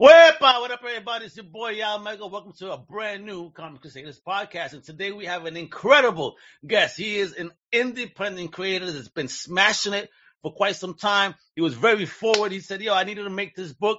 Wepa, what up, everybody? It's your boy Yal Mega. Welcome to a brand new Comic Crusaders podcast. And today we have an incredible guest. He is an independent creator that's been smashing it for quite some time. He was very forward. He said, Yo, I needed to make this book.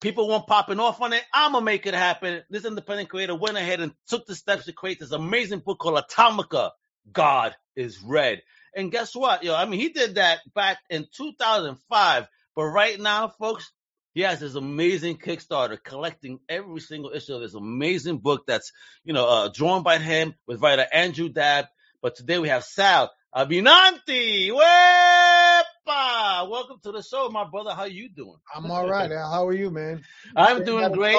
People weren't popping off on it. I'm gonna make it happen. This independent creator went ahead and took the steps to create this amazing book called Atomica. God is Red. And guess what? Yo, I mean, he did that back in 2005. But right now, folks, he has this amazing Kickstarter collecting every single issue of this amazing book that's, you know, uh, drawn by him with writer Andrew Dabb. But today we have Sal Abbinanti. Wepa! Welcome to the show, my brother. How you doing? I'm all right. How are you, man? I'm doing great.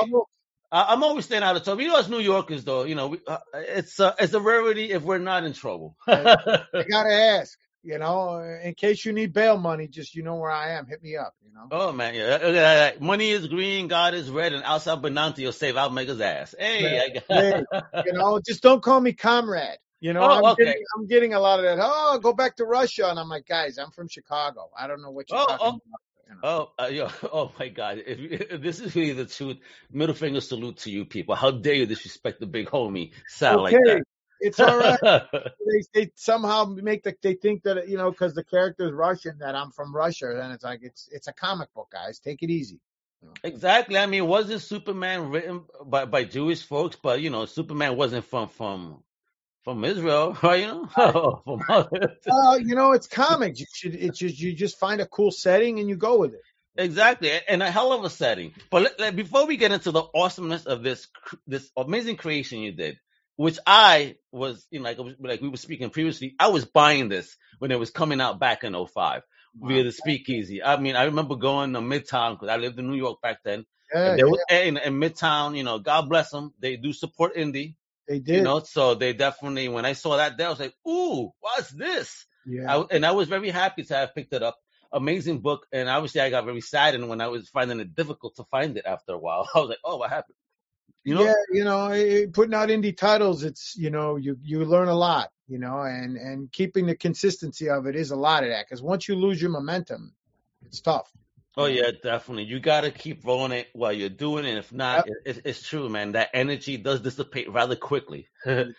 Uh, I'm always staying out of trouble. You know, as New Yorkers, though, you know, we, uh, it's uh, it's a rarity if we're not in trouble. I gotta ask. You know, in case you need bail money, just you know where I am. Hit me up. You know. oh man, yeah. Money is green, God is red, and outside Benanti will save Al Mega's ass. Hey, I got Hey, you know, just don't call me comrade. You know, Oh, I'm, okay. getting, I'm getting a lot of that. Oh, go back to Russia, and I'm like, guys, I'm from Chicago. I don't know what you're Oh, talking oh. about. Oh, uh, yo, oh my God! If, if this is really the truth, middle finger salute to you people. How dare you disrespect the big homie Sal okay, like it's all right. they, they somehow make the they think that you know because the character is Russian that I'm from Russia. Then it's like it's it's a comic book, guys. Take it easy. exactly. I mean, wasn't Superman written by by Jewish folks? But you know, Superman wasn't from from from Israel, right? You know, from Well, you know, it's comics. You should it's just you just find a cool setting and you go with it. Exactly, and a hell of a setting. But let, let- before we get into the awesomeness of this this amazing creation you did, which I was, you know, like, like we were speaking previously, I was buying this when it was coming out back in 05 via the Speakeasy. I mean, I remember going to Midtown because I lived in New York back then. Yeah, and there yeah, was, in, in Midtown, you know, God bless them, they do support indie, they did. you know, so they definitely. When I saw that, there, I was like, "Ooh, what's this?" yeah. I, and I was very happy to have picked it up. Amazing book, and obviously I got very saddened when I was finding it difficult to find it after a while. I was like, "Oh, what happened?" You know? yeah, you know, eh, putting out indie titles, it's you know, you you learn a lot, you know, and and keeping the consistency of it is a lot of that because once you lose your momentum, it's tough. Oh yeah, definitely. You got to keep rolling it while you're doing it. If not, it, it's it's true, man. That energy does dissipate rather quickly. you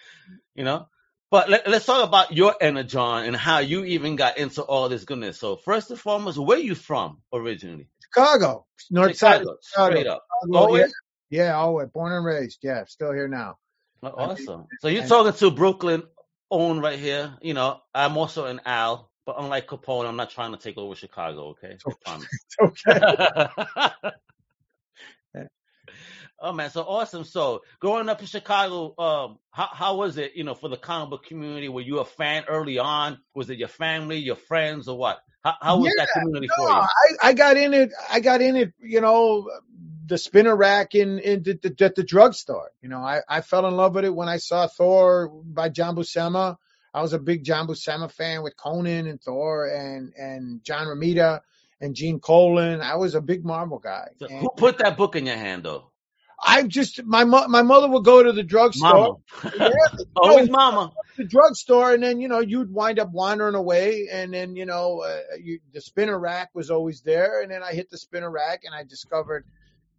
know. But let, let's talk about your energon and how you even got into all this goodness. So first and foremost, where you from originally? Chicago, north side, Chicago, of Chicago. straight up. Chicago, Always. yeah, yeah, always born and raised. Yeah, still here now. Oh, awesome. So you're talking to Brooklyn own right here. You know, I'm also an Al, but unlike Capone, I'm not trying to take over Chicago. Okay. Okay. oh man, so awesome. So growing up in Chicago, um, how how was it? You know, for the comic book community, were you a fan early on? Was it your family, your friends, or what? How, how was that community No, for you? I, I got in it. I got in it. You know, the spinner rack in in the, the, at the drugstore. You know, I I fell in love with it when I saw Thor by John Buscema. I was a big John Buscema fan with Conan and Thor and and John Romita and Gene Colan. I was a big Marvel guy. So And who put that book in your hand, though? I just my mo- my mother would go to the drugstore. Mama. Yeah, Always no, mama. the drugstore, and then you know you'd wind up wandering away, and then you know uh, you, the spinner rack was always there, and then I hit the spinner rack, and I discovered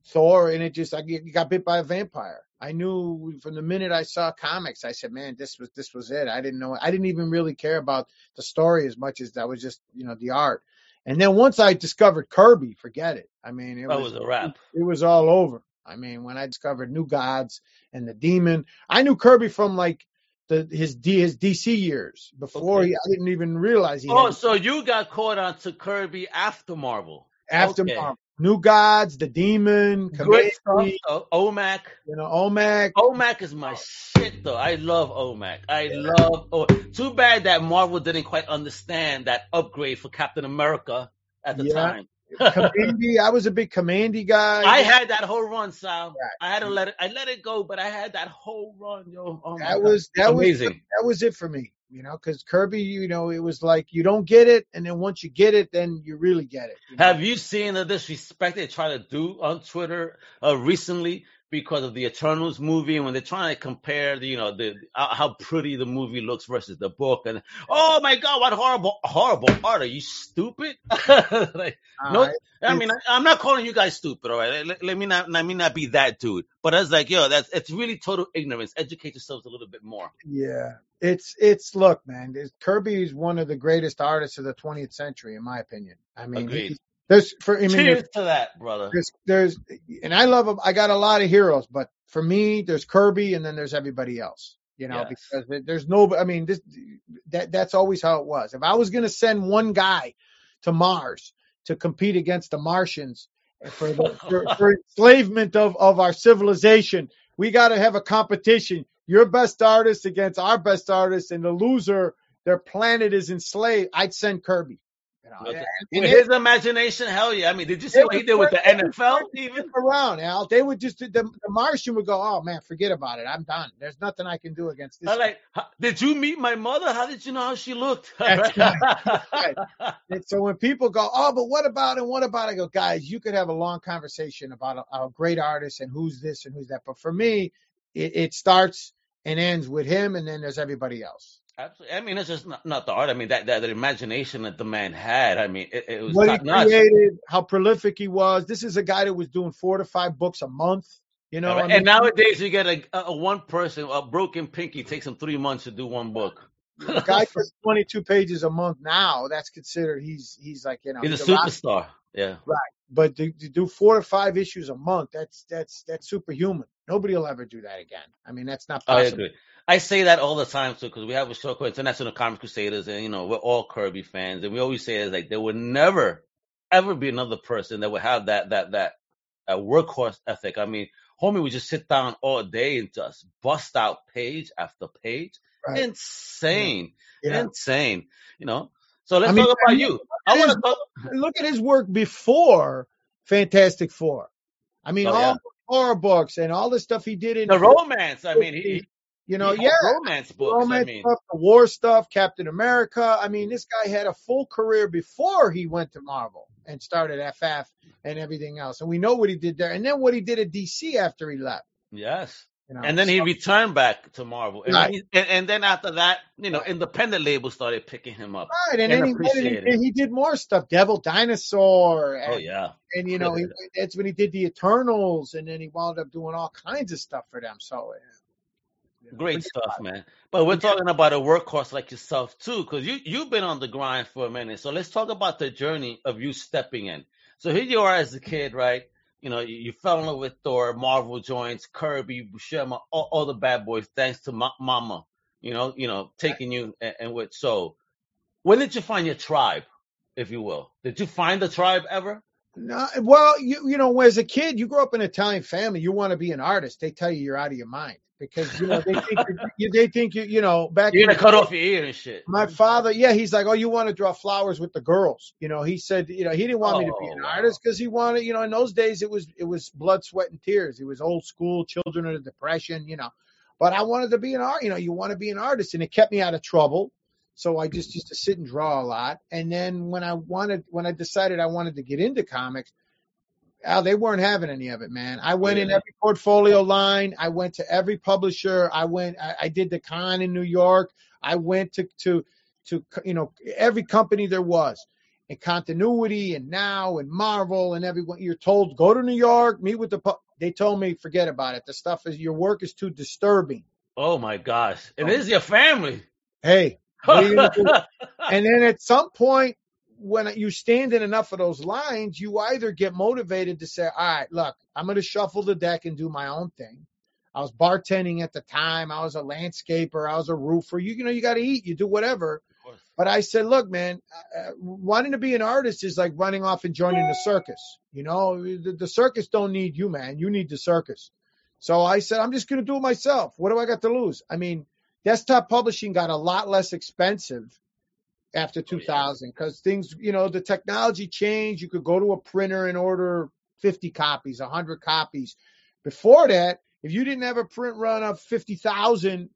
Thor, and it just I got bit by a vampire. I knew from the minute I saw comics, I said, man, this was this was it. I didn't know, I didn't even really care about the story as much as that was just you know the art. And then once I discovered Kirby, forget it. I mean, it That was was a wrap. it was all over. I mean, when I discovered New Gods and the Demon, I knew Kirby from like the his D his DC years. Before Okay. he, I didn't even realize he Oh, had so you got caught on to Kirby after Marvel. after okay. Marvel. New Gods, the Demon, Good stuff. Oh, OMAC. you know, OMAC. OMAC is my shit, though. I love OMAC. I love. Oh, too bad that Marvel didn't quite understand that upgrade for Captain America at the Yeah. time. Kamandi. I was a big Kamandi guy. I had that whole run, Sal. Right. I had to let it. I let it go, but I had that whole run, yo. Oh that God. was that was amazing. that was it for me. You know, because Kirby, you know, it was like you don't get it, and then once you get it, then you really get it. you know? Have you seen the disrespect they try to do on Twitter uh, recently because of the Eternals movie and when they're trying to compare the, you know, the uh, how pretty the movie looks versus the book and oh my god, what horrible horrible art! Are you stupid? like, no, Uh, I mean, I, I'm not calling you guys stupid, all right? Let, let me not let me not be that dude, but I was like, yo, that's it's really total ignorance. Educate yourselves a little bit more. Yeah, it's it's look, man. Kirby is one of the greatest artists of the 20th century, in my opinion. I mean, Agreed. He- there's for I mean, Cheers to that, brother. there's there's and I love him. I got a lot of heroes, but for me, there's Kirby, and then there's everybody else. You know, Yes. because there's no. I mean, this that that's always how it was. If I was gonna send one guy to Mars to compete against the Martians for the, for, for enslavement of of our civilization, we got to have a competition. Your best artist against our best artist, and the loser, their planet is enslaved. I'd send Kirby. You know, Okay. and With it- his imagination, hell yeah. I mean, did you see what he did with the NFL? Even around, Al. They would just the, the Martian would go, "Oh man, forget about it. I'm done. There's nothing I can do against this." Like. Did you meet my mother? How did you know how she looked? That's right. And so when people go, "Oh, but what about and What about?" I go, "Guys, you could have a long conversation about a, a great artist and who's this and who's that, but for me, it, it starts and ends with him, and then there's everybody else." Absolutely. I mean, it's just not, not the art. I mean, that, that the imagination that the man had. I mean, it, it was What he created, how prolific he was. This is a guy that was doing four to five books a month. You know, I mean, and nowadays you get a, a one person, a broken pinky takes him three months to do one book. a guy does 22 pages a month now. That's considered he's he's like you know He's a the rock superstar. Yeah. Right. But to, to do four to five issues a month, that's that's that's superhuman. Nobody will ever do that again. I mean, that's not I possible. agree. I say that all the time too, because we have a show called International Comic Crusaders, and you know we're all Kirby fans, and we always say is like there would never, ever be another person that would have that that that uh, workhorse ethic. I mean, homie would just sit down all day and just bust out page after page. Right. Insane, Yeah. insane. You know. So let's I mean, talk I about mean, you. I want to talk. Look at his work before Fantastic Four. I mean, Oh, all yeah. the horror books and all the stuff he did in The romance. I mean, he, you know, he yeah, romance books. romance I mean, stuff, the war stuff, Captain America. I mean, this guy had a full career before he went to Marvel and started FF and everything else. And we know what he did there, and then what he did at DC after he left. yes. You know, And then he returned back to Marvel, and, Right. he, and, and then after that, you know, independent labels started picking him up. Right, and, and then he, and he, he did more stuff. Devil Dinosaur. Oh, and, Oh yeah, and you know, he, that's when he did the Eternals, and then he wound up doing all kinds of stuff for them. So, yeah. Great stuff, man. But we're talking about a workhorse like yourself too, because you you've been on the grind for a minute. So let's talk about the journey of you stepping in. So here you are as a kid, right? You know, you, you fell in love with Thor, Marvel joints, Kirby, Buscema, all, all the bad boys, thanks to Ma- Mama. You know, you know, taking you and, and with so. When did you find your tribe, if you will? Did you find the tribe ever? No, well, you you know, as a kid, you grow up in an Italian family. You want to be an artist. They tell you you're out of your mind because you know they think you, they think you you know back. You're gonna cut day, off your ear and shit. My father, yeah, he's like, oh, you want to draw flowers with the girls? You know, he said, you know, he didn't want me to be Oh, an artist because he wanted, you know, in those days it was it was blood, sweat, and tears. It was old school, children of the depression, you know. But I wanted to be an art. You know, you want to be an artist, and it kept me out of trouble. So I just used to sit and draw a lot. And then when I wanted, when I decided I wanted to get into comics, Al, they weren't having any of it, man. I went in every portfolio line. I went to every publisher. I went. I, I did the con in New York. I went to to to you know every company there was, and continuity and now and Marvel and everyone. You're told go to New York, meet with the. pu-" They told me forget about it. The stuff is your work is too disturbing. Oh my gosh, it Oh. is your family. Hey, what are you gonna do? and then at some point when you stand in enough of those lines you either get motivated to say all right look i'm going to shuffle the deck and do my own thing. I was bartending at the time. I was a landscaper. I was a roofer. You, you know you got to eat. You do whatever. But i said look man uh, wanting to be an artist is like running off and joining the circus. You know the, the circus don't need you man. You need the circus. So i said i'm just going to do it myself. What do i got to lose? I mean desktop publishing got a lot less expensive after Oh, yeah. 2000 because things, you know, the technology changed. You could go to a printer and order 50 copies, 100 copies. Before that, if you didn't have a print run of 50,000,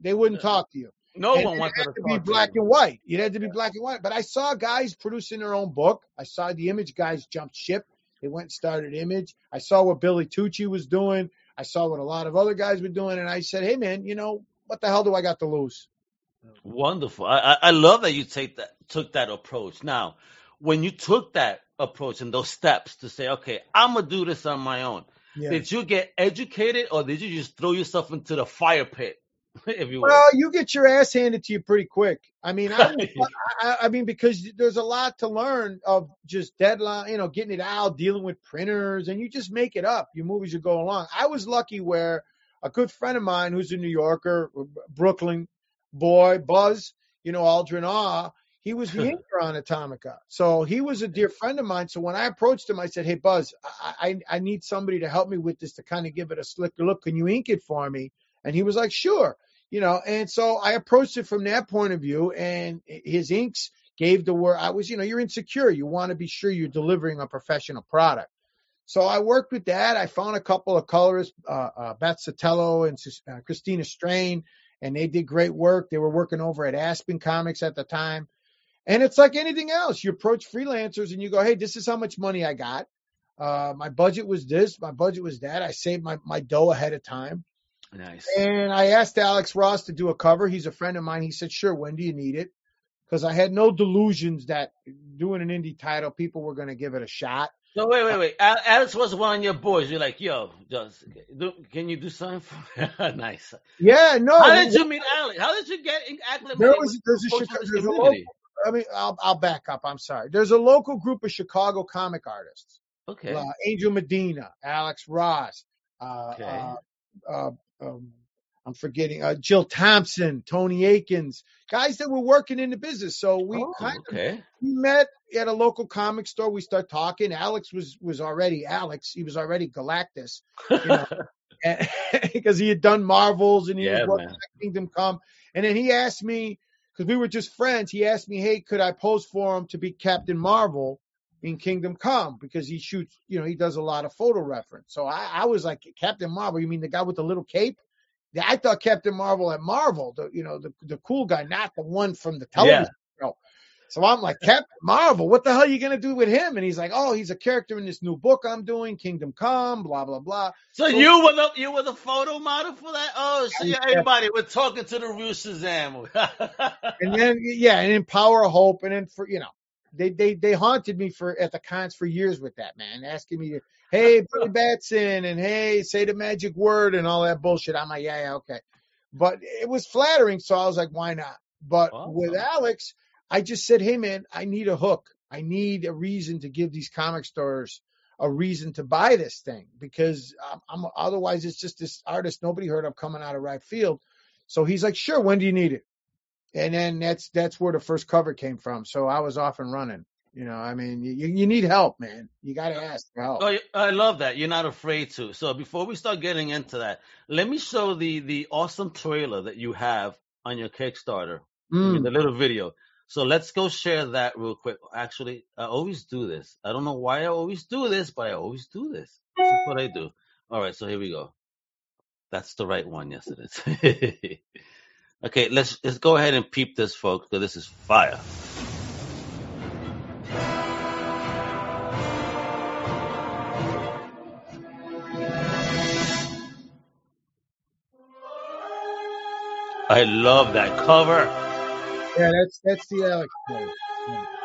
they wouldn't Yeah. talk to you. No and one wanted had to to be to black you. and white. It had to be black and white. But I saw guys producing their own book. I saw the Image guys jump ship. They went and started Image. I saw what Billy Tucci was doing. I saw what a lot of other guys were doing, and I said, "Hey, man, you know what the hell do I got to lose?" Wonderful. I, I love that you take that took that approach. Now, when you took that approach and those steps to say, okay, I'm gonna do this on my own. Yeah. Did you get educated or did you just throw yourself into the fire pit, if you will? Well, you get your ass handed to you pretty quick. I mean, I, I, I mean, because there's a lot to learn of just deadline, you know, getting it out, dealing with printers, and you just make it up. Your movies you go along. I was lucky where a good friend of mine, who's a New Yorker, Brooklyn boy, Buzz, you know, Aldrin Ah, he was the inker on Atomica. So he was a dear friend of mine. So when I approached him, I said, Hey, Buzz, I, I, I need somebody to help me with this to kind of give it a slicker look. Can you ink it for me? And he was like, Sure. You know, and so I approached it from that point of view, and his inks gave the word. I was, you know, you're insecure. You want to be sure you're delivering a professional product. So I worked with that. I found a couple of colorists, uh, uh, Beth Sotelo and uh, Christina Strain, and they did great work. They were working over at Aspen Comics at the time. And it's like anything else. You approach freelancers and you go, hey, this is how much money I got. Uh, my budget was this, my budget was that. I saved my, my dough ahead of time. Nice. And I asked Alex Ross to do a cover. He's a friend of mine. He said, sure, when do you need it? Because I had no delusions that doing an indie title, people were going to give it a shot. So wait, wait, wait. Al- Alex was one of your boys. You're like, yo, just do, can you do something for nice. Yeah, no. How did you meet Alex? How did you get acclimated? There was there's a Chicago, in there's a local. I mean, I'll I'll back up. I'm sorry. There's a local group of Chicago comic artists. Okay. Uh, Angel Medina, Alex Ross, uh, Okay. uh, uh, um, I'm forgetting uh, Jill Thompson, Tony Akins, guys that were working in the business. So we oh, kind of okay. we met at a local comic store. We start talking. Alex was was already Alex. He was already Galactus know, because he had done Marvels and he Yeah, was working man. Kingdom Come. And then he asked me because we were just friends. He asked me, "Hey, could I pose for him to be Captain Marvel in Kingdom Come?" Because he shoots, you know, he does a lot of photo reference. So I, I was like, "Captain Marvel? You mean the guy with the little cape?" Yeah, I thought Captain Marvel at Marvel, the you know, the the cool guy, not the one from the television show. So I'm like, Captain Marvel, what the hell are you gonna do with him? And he's like, Oh, he's a character in this new book I'm doing, Kingdom Come, blah blah blah. So you were the you were the photo model for that? Oh, so Yeah. everybody, we're talking to the real Shazam. And then yeah, and then Power of Hope, and then for you know, they they they haunted me for at the cons for years with that man, asking me, Hey, Billy Batson, and hey, say the magic word and all that bullshit. I'm like, yeah, yeah, okay. But it was flattering, so I was like, why not? But with Alex, I just said, hey man, I need a hook. I need a reason to give these comic stores a reason to buy this thing because I'm, I'm otherwise it's just this artist nobody heard of coming out of right field. So he's like, sure, when do you need it? And then that's that's where the first cover came from. So I was off and running. You know, I mean, you, you need help, man. You got to ask for help. Oh, I love that. You're not afraid to. So before we start getting into that, let me show the the awesome trailer that you have on your Kickstarter, Mm. the little video. So let's go share that real quick. Actually, I always do this. I don't know why I always do this, but I always do this. This is what I do. All right, so here we go. That's the right one. Yes, it is. okay, let's let's go ahead and peep this, folks, because this is fire. I love that cover. Yeah, that's that's the Alex play. Yeah.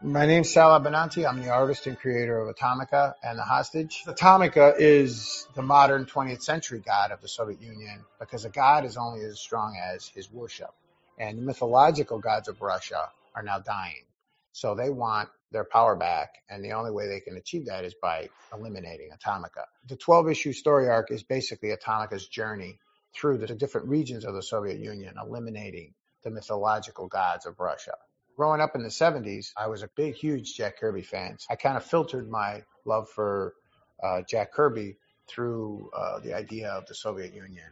My name's Sal Abbinanti. I'm the artist and creator of Atomica and The Hostage. Atomica is the modern 20th century god of the Soviet Union because a god is only as strong as his worship. And the mythological gods of Russia are now dying. So they want their power back, and the only way they can achieve that is by eliminating Atomica. The 12 issue story arc is basically Atomica's journey through the different regions of the Soviet Union, eliminating the mythological gods of Russia. Growing up in the 70s, I was a big, huge Jack Kirby fan. I kind of filtered my love for uh, Jack Kirby through uh, the idea of the Soviet Union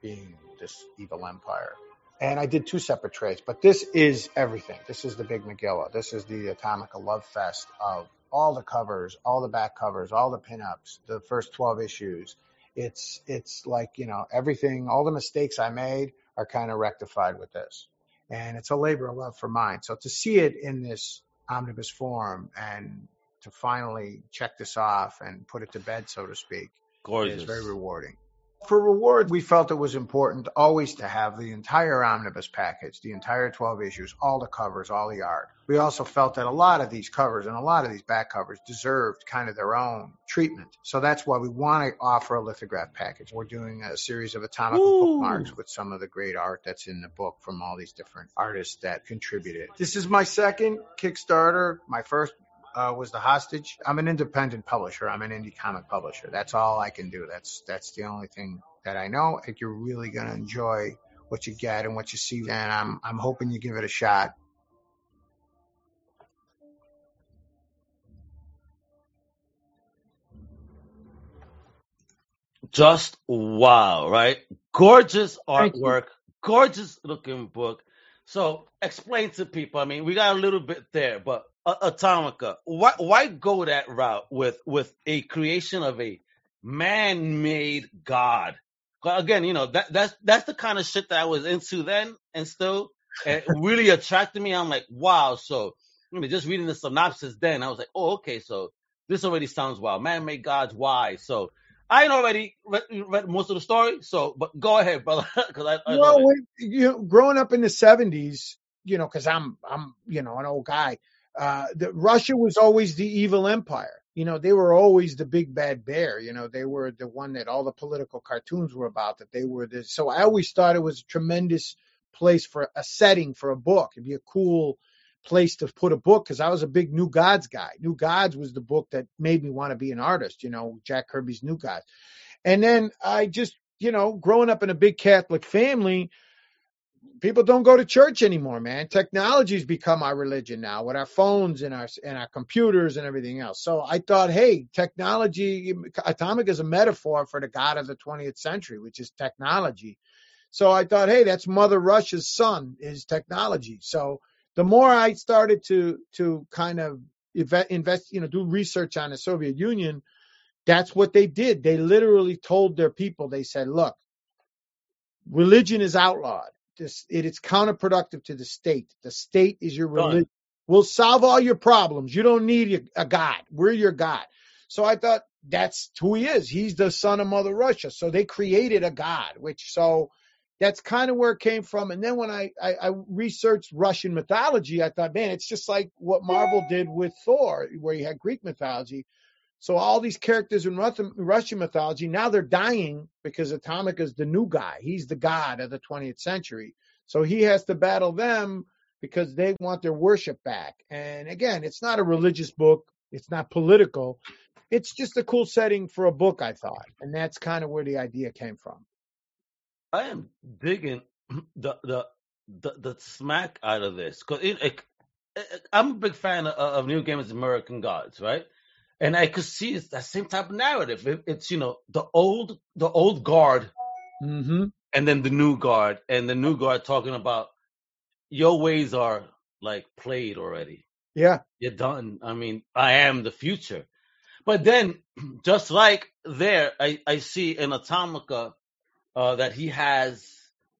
being this evil empire. And I did two separate trades, but this is everything. This is the Big Megillah. This is the Atomica Love Fest of all the covers, all the back covers, all the pinups, the first 12 issues. it's it's like you know everything, all the mistakes I made are kind of rectified with this, and it's a labor of love for mine. So to see it in this omnibus form and to finally check this off and put it to bed, so to speak, Gorgeous. is very rewarding. For reward, we felt it was important always to have the entire omnibus package, the entire 12 issues, all the covers, all the art. We also felt that a lot of these covers and a lot of these back covers deserved kind of their own treatment. So that's why we want to offer a lithograph package. We're doing a series of atomical Ooh. bookmarks with some of the great art that's in the book from all these different artists that contributed. This is my second Kickstarter. My first uh, was the hostage. I'm an independent publisher. I'm an indie comic publisher. That's all I can do. That's that's the only thing that I know. I think you're really gonna enjoy what you get and what you see, and I'm I'm hoping you give it a shot. Just wow, right? Gorgeous artwork, gorgeous looking book. So explain to people. I mean, we got a little bit there, but Atomica, why why go that route with with a creation of a man-made god? Again, you know that that's that's the kind of shit that I was into then, and still it really attracted me. I'm like, wow. So I mean, just reading the synopsis, then I was like, oh, okay. So this already sounds wild. Man-made gods, why? So I ain't already read, read most of the story. So, but go ahead, brother, because I, I Well, it. when, you know, growing up in the '70s, you know, because I'm I'm you know an old guy. Uh, the, Russia was always the evil empire. You know, they were always the big bad bear. You know, they were the one that all the political cartoons were about. That they were this. So I always thought it was a tremendous place for a setting for a book. It'd be a cool place to put a book because I was a big New Gods guy. New Gods was the book that made me want to be an artist. You know, Jack Kirby's New Gods. And then I just, you know, growing up in a big Catholic family, people don't go to church anymore, man. Technology's become our religion now with our phones and our and our computers and everything else. So I thought, hey, technology, atomic is a metaphor for the God of the 20th century, which is technology. So I thought, hey, that's Mother Russia's son is technology. So the more I started to to kind of invest, invest you know, do research on the Soviet Union, that's what they did. They literally told their people, they said, look, religion is outlawed. This, it is counterproductive to the state. The state is your religion. We'll solve all your problems. You don't need a, a God. We're your God. So I thought that's who he is. He's the son of Mother Russia. So they created a God, which so that's kind of where it came from. And then when I, I, I researched Russian mythology, I thought, man, it's just like what Marvel did with Thor, where you had Greek mythology. So all these characters in Russian, mythology now they're dying because Atomic is the new guy. He's the god of the 20th century. So he has to battle them because they want their worship back. And again, it's not a religious book. It's not political. It's just a cool setting for a book, I thought. And that's kind of where the idea came from. I am digging the the the, the smack out of this because I'm a big fan of, of Neil Gaiman's American Gods, right? And I could see it's that same type of narrative. It, it's you know the old the old guard Mm-hmm. and then the new guard, and the new guard talking about your ways are like played already. Yeah. You're done. I mean, I am the future. But then, just like there, I, I see in Atomica uh, that he has,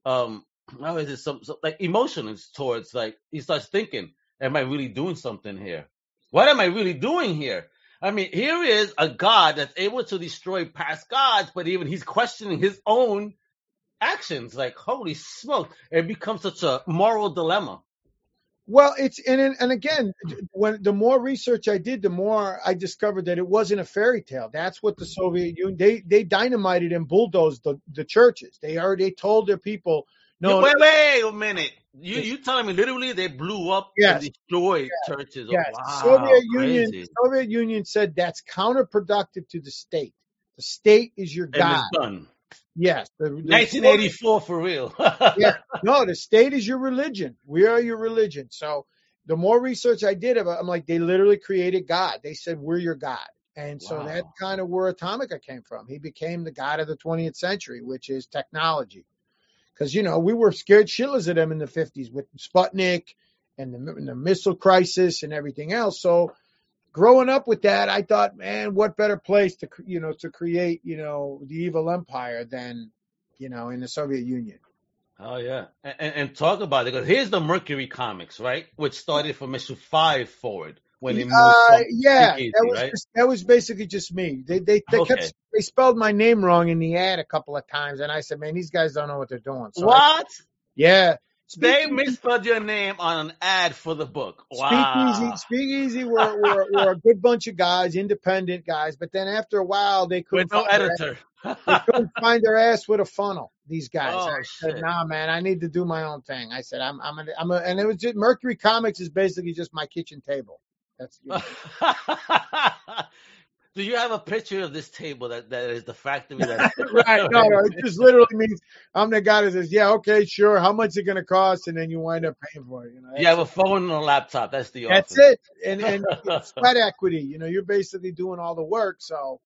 um, how is it, some, some like emotions towards, like, he starts thinking, am I really doing something here? What am I really doing here? I mean, here is a God that's able to destroy past gods, but even he's questioning his own actions. Like, holy smoke. It becomes such a moral dilemma. Well, it's and and again, when the more research I did, the more I discovered that it wasn't a fairy tale. That's what the Soviet Union they they dynamited and bulldozed the, the churches. They already told their people, no, wait, wait a minute. You you telling me literally they blew up Yes. and destroyed churches? Oh, yes, wow, Soviet Union. Soviet Union said that's counterproductive to the state. The state is your god. Yes, the, the 1984 for real. Yeah. no, the state is your religion. We are your religion. So the more research I did about, I'm like, they literally created God. They said we're your God, and so Wow. that's kind of where Atomica came from. He became the God of the 20th century, which is technology. Because you know we were scared shitless of them in the 50s with Sputnik and the, and the missile crisis and everything else. So growing up with that, I thought, man, what better place to you know to create you know the evil empire than you know in the Soviet Union. Oh yeah, and, and, talk about it because here's the Mercury comics, right? Which started from issue five forward when. Uh, yeah, that was right? just, that was basically just me. They they they Okay. kept they spelled my name wrong in the ad a couple of times, and I said, man, these guys don't know what they're doing. So I- what? yeah. They misspelled your name on an ad for the book. Wow. Speakeasy, Speakeasy were, were, were a good bunch of guys, independent guys, but then after a while they couldn't, With no find, their, editor. they couldn't find their ass with a funnel. These guys. Oh, I said, shit. nah, man, I need to do my own thing. I said, I'm, I'm, a, I'm a, and it was just Mercury Comics is basically just my kitchen table. That's you Do you have a picture of this table that, that is the factory? That right. No, no, it just literally means I'm the guy that says, yeah, okay, sure. How much is it going to cost? And then you wind up paying for it. You know, You have a phone and a laptop. That's the That's office. it. And and it's sweat equity. You know, you're basically doing all the work. So,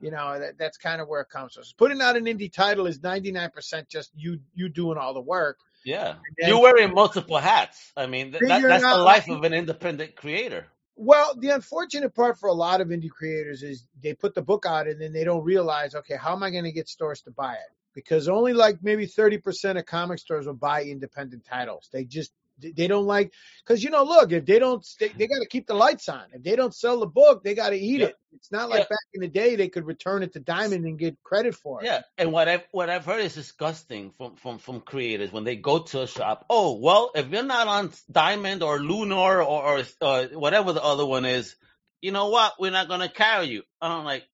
you know, that, that's kind of where it comes from. So putting out an indie title is 99% just you you doing all the work. Yeah. then- You're wearing multiple hats. I mean, that, that's the life of an independent creator. Well, the unfortunate part for a lot of indie creators is they put the book out and then they don't realize, okay, how am I going to get stores to buy it? Because only like maybe 30% of comic stores will buy independent titles. They just they- don't like because you know look if they don't they, they got to keep the lights on if they don't sell the book they got to eat Yeah. it it's not like Yeah. back in the day they could return it to diamond and get credit for it Yeah, and what I've what I've heard is disgusting from from from creators when they go to a shop. Oh, well, if you're not on Diamond or Lunar or or uh, whatever the other one is, you know what? We're not gonna carry you. I'm like,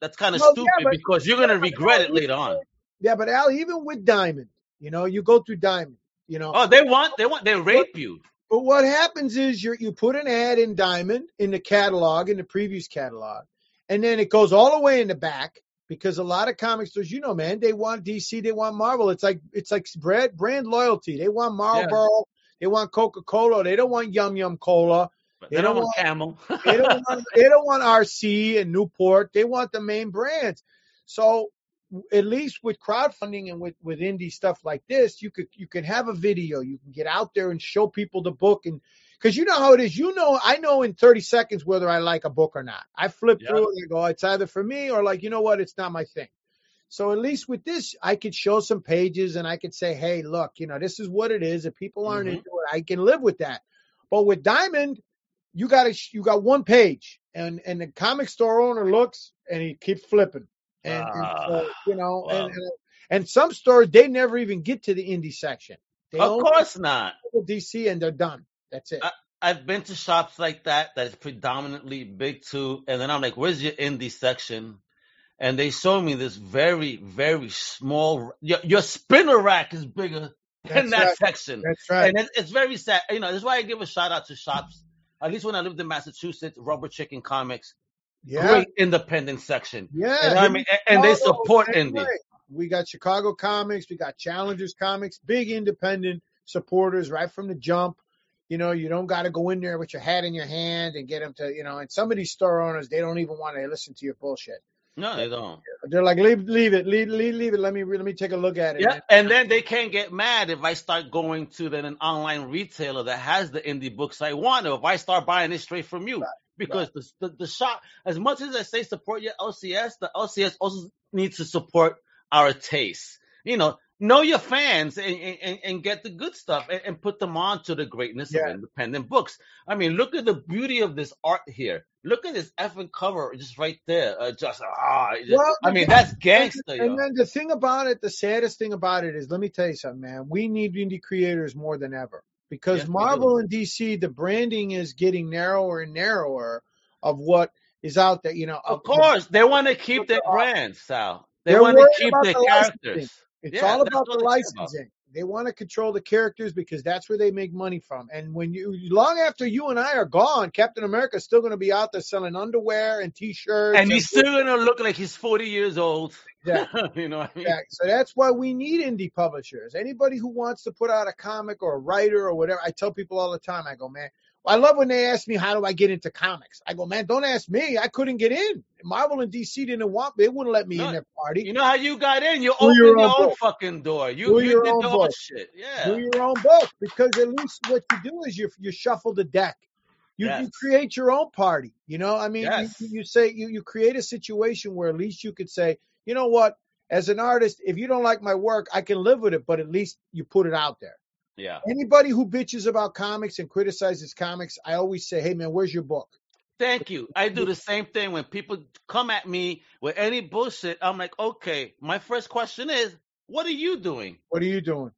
that's kind of Well, yeah, stupid but- because you're gonna yeah, regret it later on. yeah but al even with diamond you know you go through diamond you know Oh, they want they want they rape you. But what happens is you you put an ad in Diamond in the catalog in the previous catalog, and then it goes all the way in the back because a lot of comic stores, you know, man, they want DC, they want Marvel. It's like it's like brand brand loyalty. They want Marlboro, they want Coca Cola, they don't want Yum Yum Cola, They they don't don't want Camel. they don't want they don't want RC and Newport. They want the main brands. So at least with crowdfunding and with with indie stuff like this, you could you can have a video. You can get out there and show people the book and because you know how it is. You know, I know in 30 seconds whether I like a book or not. I flip Yeah. through it and go, it's either for me or like, you know what, it's not my thing. So at least with this, I could show some pages and I could say, hey, look, you know, this is what it is. If people aren't Mhm. into it, I can live with that. But with Diamond, you got you got one page, and and the comic store owner looks and he keeps flipping, and, and so, Ah, you know, wow. and, and some stores they never even get to the indie section. They Of course not. DC and they're done. That's it. I- I've been to shops like that that is predominantly big two, and then I'm like, "Where's your indie section?" And they show me this very, very small. Your, your spinner rack is bigger than that right. section, That's right. and it, it's very sad. You know, that's why I give a shout out to shops. At least when I lived in Massachusetts, Rubber Chicken Comics, yeah, great independent section. yeah. And I mean, and, and they support indie. We got Chicago Comics, we got Challengers Comics, big independent supporters right from the jump. You know, you don't got to go in there with your hat in your hand and get them to, you know, and some of these store owners, they don't even want to listen to your bullshit. No, they don't. They're like, leave, leave it, leave, leave, leave it. Let me, let me take a look at it. Yeah, and then they can't get mad if I start going to then an online retailer that has the indie books I want, or if I start buying it straight from you. Because the, the the shop, as much as I say support your LCS, the LCS also needs to support our tastes. You know, know your fans and and, and get the good stuff and, and put them on to the greatness Yeah. of independent books. I mean, look at the beauty of this art here. Look at this effing cover just right there. Uh, just ah, Well, I mean, that's gangster, And, yo. and then the thing about it, the saddest thing about it is, let me tell you something, man. We need indie creators more than ever because Yes, Marvel and DC, the branding is getting narrower and narrower of what is out there. You know, Of course, they want to keep their brands, Sal. They want to keep their the characters. It's Yeah, all about the licensing. about. They want to control the characters because that's where they make money from. And when you, long after you and I are gone, Captain America is still going to be out there selling underwear and T-shirts. And he's still gonna look like he's forty years old. Yeah. you know what I mean? Yeah, so that's why we need indie publishers. Anybody who wants to put out a comic or a writer or whatever, I tell people all the time. I go, man, I love when they ask me how do I get into comics. I go, man, don't ask me. I couldn't get in. Marvel and DC didn't want me. They wouldn't let me No, in their party. You know how you got in? You opened your own own fucking door. You Do you your did own book. shit. Yeah. Do your own book because at least what you do is you you shuffle the deck. You, Yes. you create your own party. You know, I mean, Yes. you, you say you, you create a situation where at least you could say, you know what, as an artist, if you don't like my work, I can live with it, but at least you put it out there. Yeah. Anybody who bitches about comics and criticizes comics, I always say, hey man, where's your book? Thank you. I do the same thing when people come at me with any bullshit. I'm like, okay, my first question is, what are you doing? What are you doing?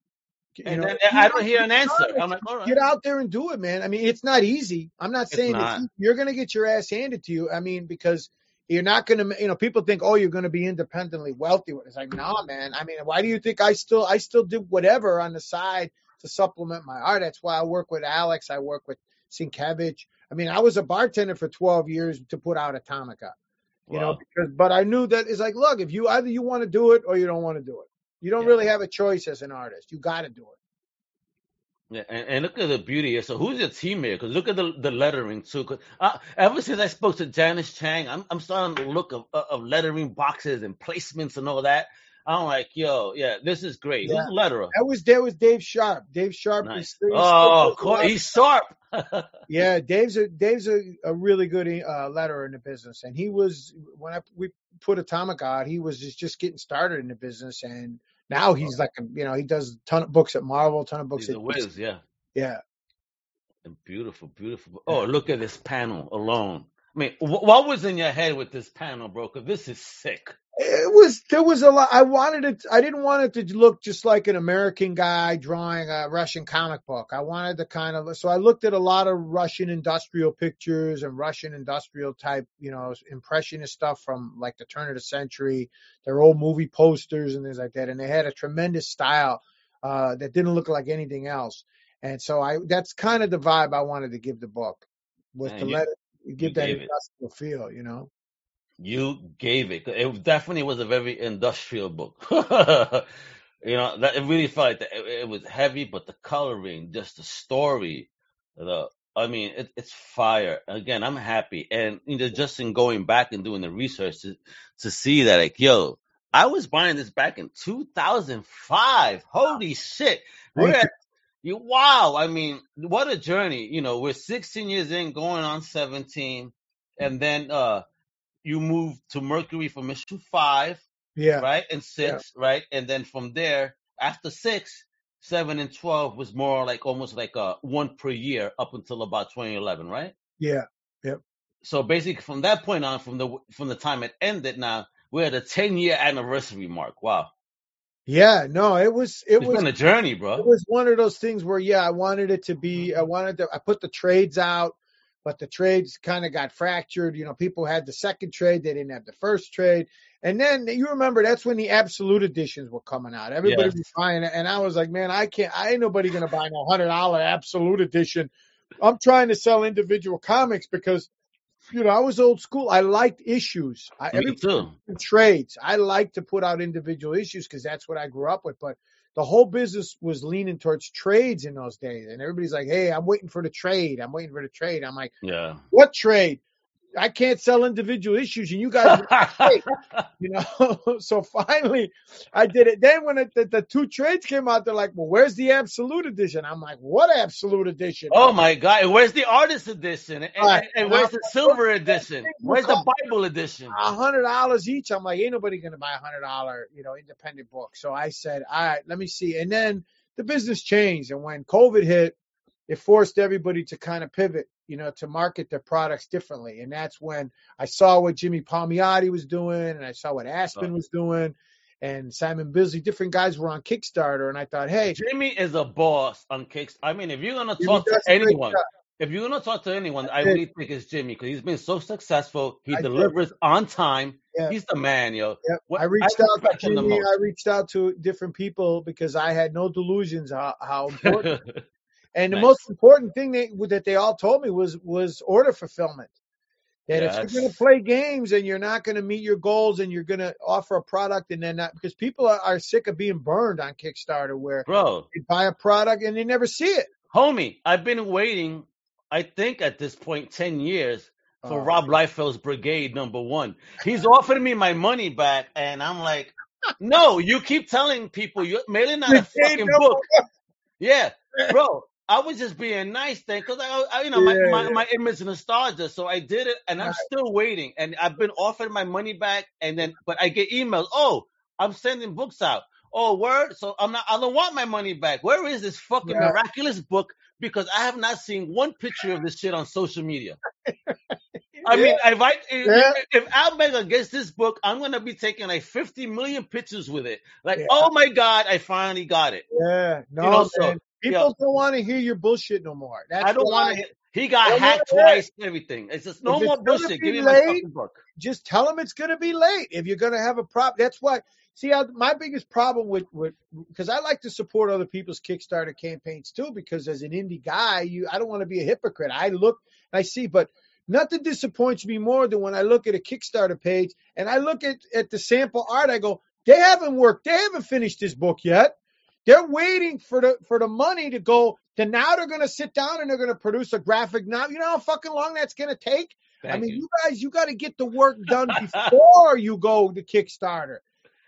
You And know, then I don't hear an answer. I'm like, all right. get out there and do it, man. I mean, it's not easy. I'm not saying it's not. easy. you're going to get your ass handed to you. I mean, because you're not going to, you know, people think, oh, you're going to be independently wealthy. It's like, nah, man. I mean, why do you think I still, I still do whatever on the side to supplement my art? That's why I work with Alex. I work with Sienkiewicz. I mean, I was a bartender for 12 years to put out Atomica, you know, because, but I knew that it's like, look, if you either you want to do it or you don't want to do it. You don't Yeah. really have a choice as an artist. You got to do it. Yeah, and, and look at the beauty here. So who's your teammate? Because look at the the lettering too. 'Cause, uh, ever since I spoke to Janice Chiang, I'm I'm starting to look of of lettering boxes and placements and all that. I'm like, yo, yeah, this is great. Yeah. Who's the letterer? That was that was Dave Sharpe. Dave Sharpe Nice. is Oh, cool. he's sharp. yeah. Dave's a Dave's a, a really good uh, letterer in the business, and he was when I we put Atomic out, he was just, just getting started in the business, and now he's like you know he does a ton of books at Marvel, a ton of books he's at a whiz, yeah. yeah. And beautiful, beautiful. Oh, look at this panel alone. I mean, what was in your head with this panel, bro? 'Cause this is sick. It was there was a lot. I wanted it. I didn't want it to look just like an American guy drawing a Russian comic book. I wanted to kind of so I looked at a lot of Russian industrial pictures and Russian industrial type, you know, impressionist stuff from like the turn of the century. Their old movie posters and things like that, and they had a tremendous style uh, that didn't look like anything else. And so I that's kind of the vibe I wanted to give the book was Man, to you- let it give that gave it. industrial feel, you know. You gave it. It definitely was a very industrial book. you know, that it really felt like that. It, it was heavy, but the coloring, just the story, the I mean, it, it's fire. Again, I'm happy, and you know, just in going back and doing the research to to see that, like, yo, I was buying this back in 2005. Holy shit! We're at you. Wow. I mean, what a journey. You know, we're 16 years in, going on 17, and then uh you move to Mercury from issue five, Yeah. right, and six, right, and then from there, after six, seven, and twelve was more like almost like a one per year up until about 2011, right? Yeah. Yep. So basically, from that point on, from the from the time it ended, now we're at a 10 year anniversary mark. Wow, Yeah, no, it was it it's was been a journey, bro. it was one of those things where yeah, I wanted it to be I mm-hmm. wanted to I put the trades out, but the trades kind of got fractured. You know, people had the second trade, they didn't have the first trade. And then you remember that's when the absolute editions were coming out. Everybody Yes. was buying it. And I was like, man, I can't I ain't nobody gonna buy no hundred dollar absolute edition. I'm trying to sell individual comics because you know, I was old school. I liked issues. I, Me too. trades. I like to put out individual issues because that's what I grew up with. But the whole business was leaning towards trades in those days. And everybody's like, hey, I'm waiting for the trade. I'm waiting for the trade. I'm like, Yeah. what trade? I can't sell individual issues and you guys, you know. so finally I did it. Then when it, the, the two trades came out, they're like, well, where's the absolute edition? I'm like, what absolute edition? Oh my God! Where's the artist edition? And, and- and where's the silver edition? Where's the Bible edition? a hundred dollars each. I'm like, ain't nobody gonna buy a hundred dollar, you know, independent book. So I said, all right, let me see. And then the business changed, and when COVID hit, it forced everybody to kind of pivot, you know, to market their products differently. And that's when I saw what Jimmy Palmiotti was doing, and I saw what Aspen was doing, and Simon Bisley. Different guys were on Kickstarter, and I thought, hey, Jimmy is a boss on Kickstarter. I mean, if you're gonna talk to a great anyone, if you're gonna talk to anyone, I it. really think it's Jimmy because he's been so successful. He I delivers on time. Yeah. He's the man, yo. Yep. What- I reached out to Jimmy. I reached out to different people because I had no delusions how, how important And the Nice. most important thing they, that they all told me was was order fulfillment. That if you're going to play games and you're not going to meet your goals and you're going to offer a product and then not because people are, are sick of being burned on Kickstarter where Bro, they buy a product and they never see it. homie, I've been waiting. I think at this point, ten years for Oh. Rob Liefeld's Brigade number one. He's offering me my money back, and I'm like, no, you keep telling people you're mailing out a fucking book. Yeah, bro. I was just being nice then, because I, I, you know, my, Yeah, my, yeah. my image nostalgia. So I did it, and I'm Right. still waiting. And I've been offered my money back, and then, but I get emails. Oh, I'm sending books out. Oh, word. So I'm not. I don't want my money back. Where is this fucking Yeah. miraculous book? Because I have not seen one picture of this shit on social media. I mean, if I if, Yeah. if Al Mega gets this book, I'm gonna be taking like 50 million pictures with it. Like, Yeah. oh my god, I finally got it. yeah, no, You know, so, People don't want to hear your bullshit no more. That's I don't want to. He got Don't hacked twice. Everything. It's just no If more bullshit. Give me my fucking book. just tell him it's going to be late if you're going to have a problem. That's why. See, I, my biggest problem with with because I like to support other people's Kickstarter campaigns too. Because as an indie guy, you I don't want to be a hypocrite. I look, I see, but nothing disappoints me more than when I look at a Kickstarter page and I look at at the sample art. I go, they haven't worked. They haven't finished this book yet. They're waiting for the for the money to go. To now they're going to sit down and they're going to produce a graphic novel. You know how fucking long that's going to take. I mean, you. you. guys, you got to get the work done before you go to Kickstarter.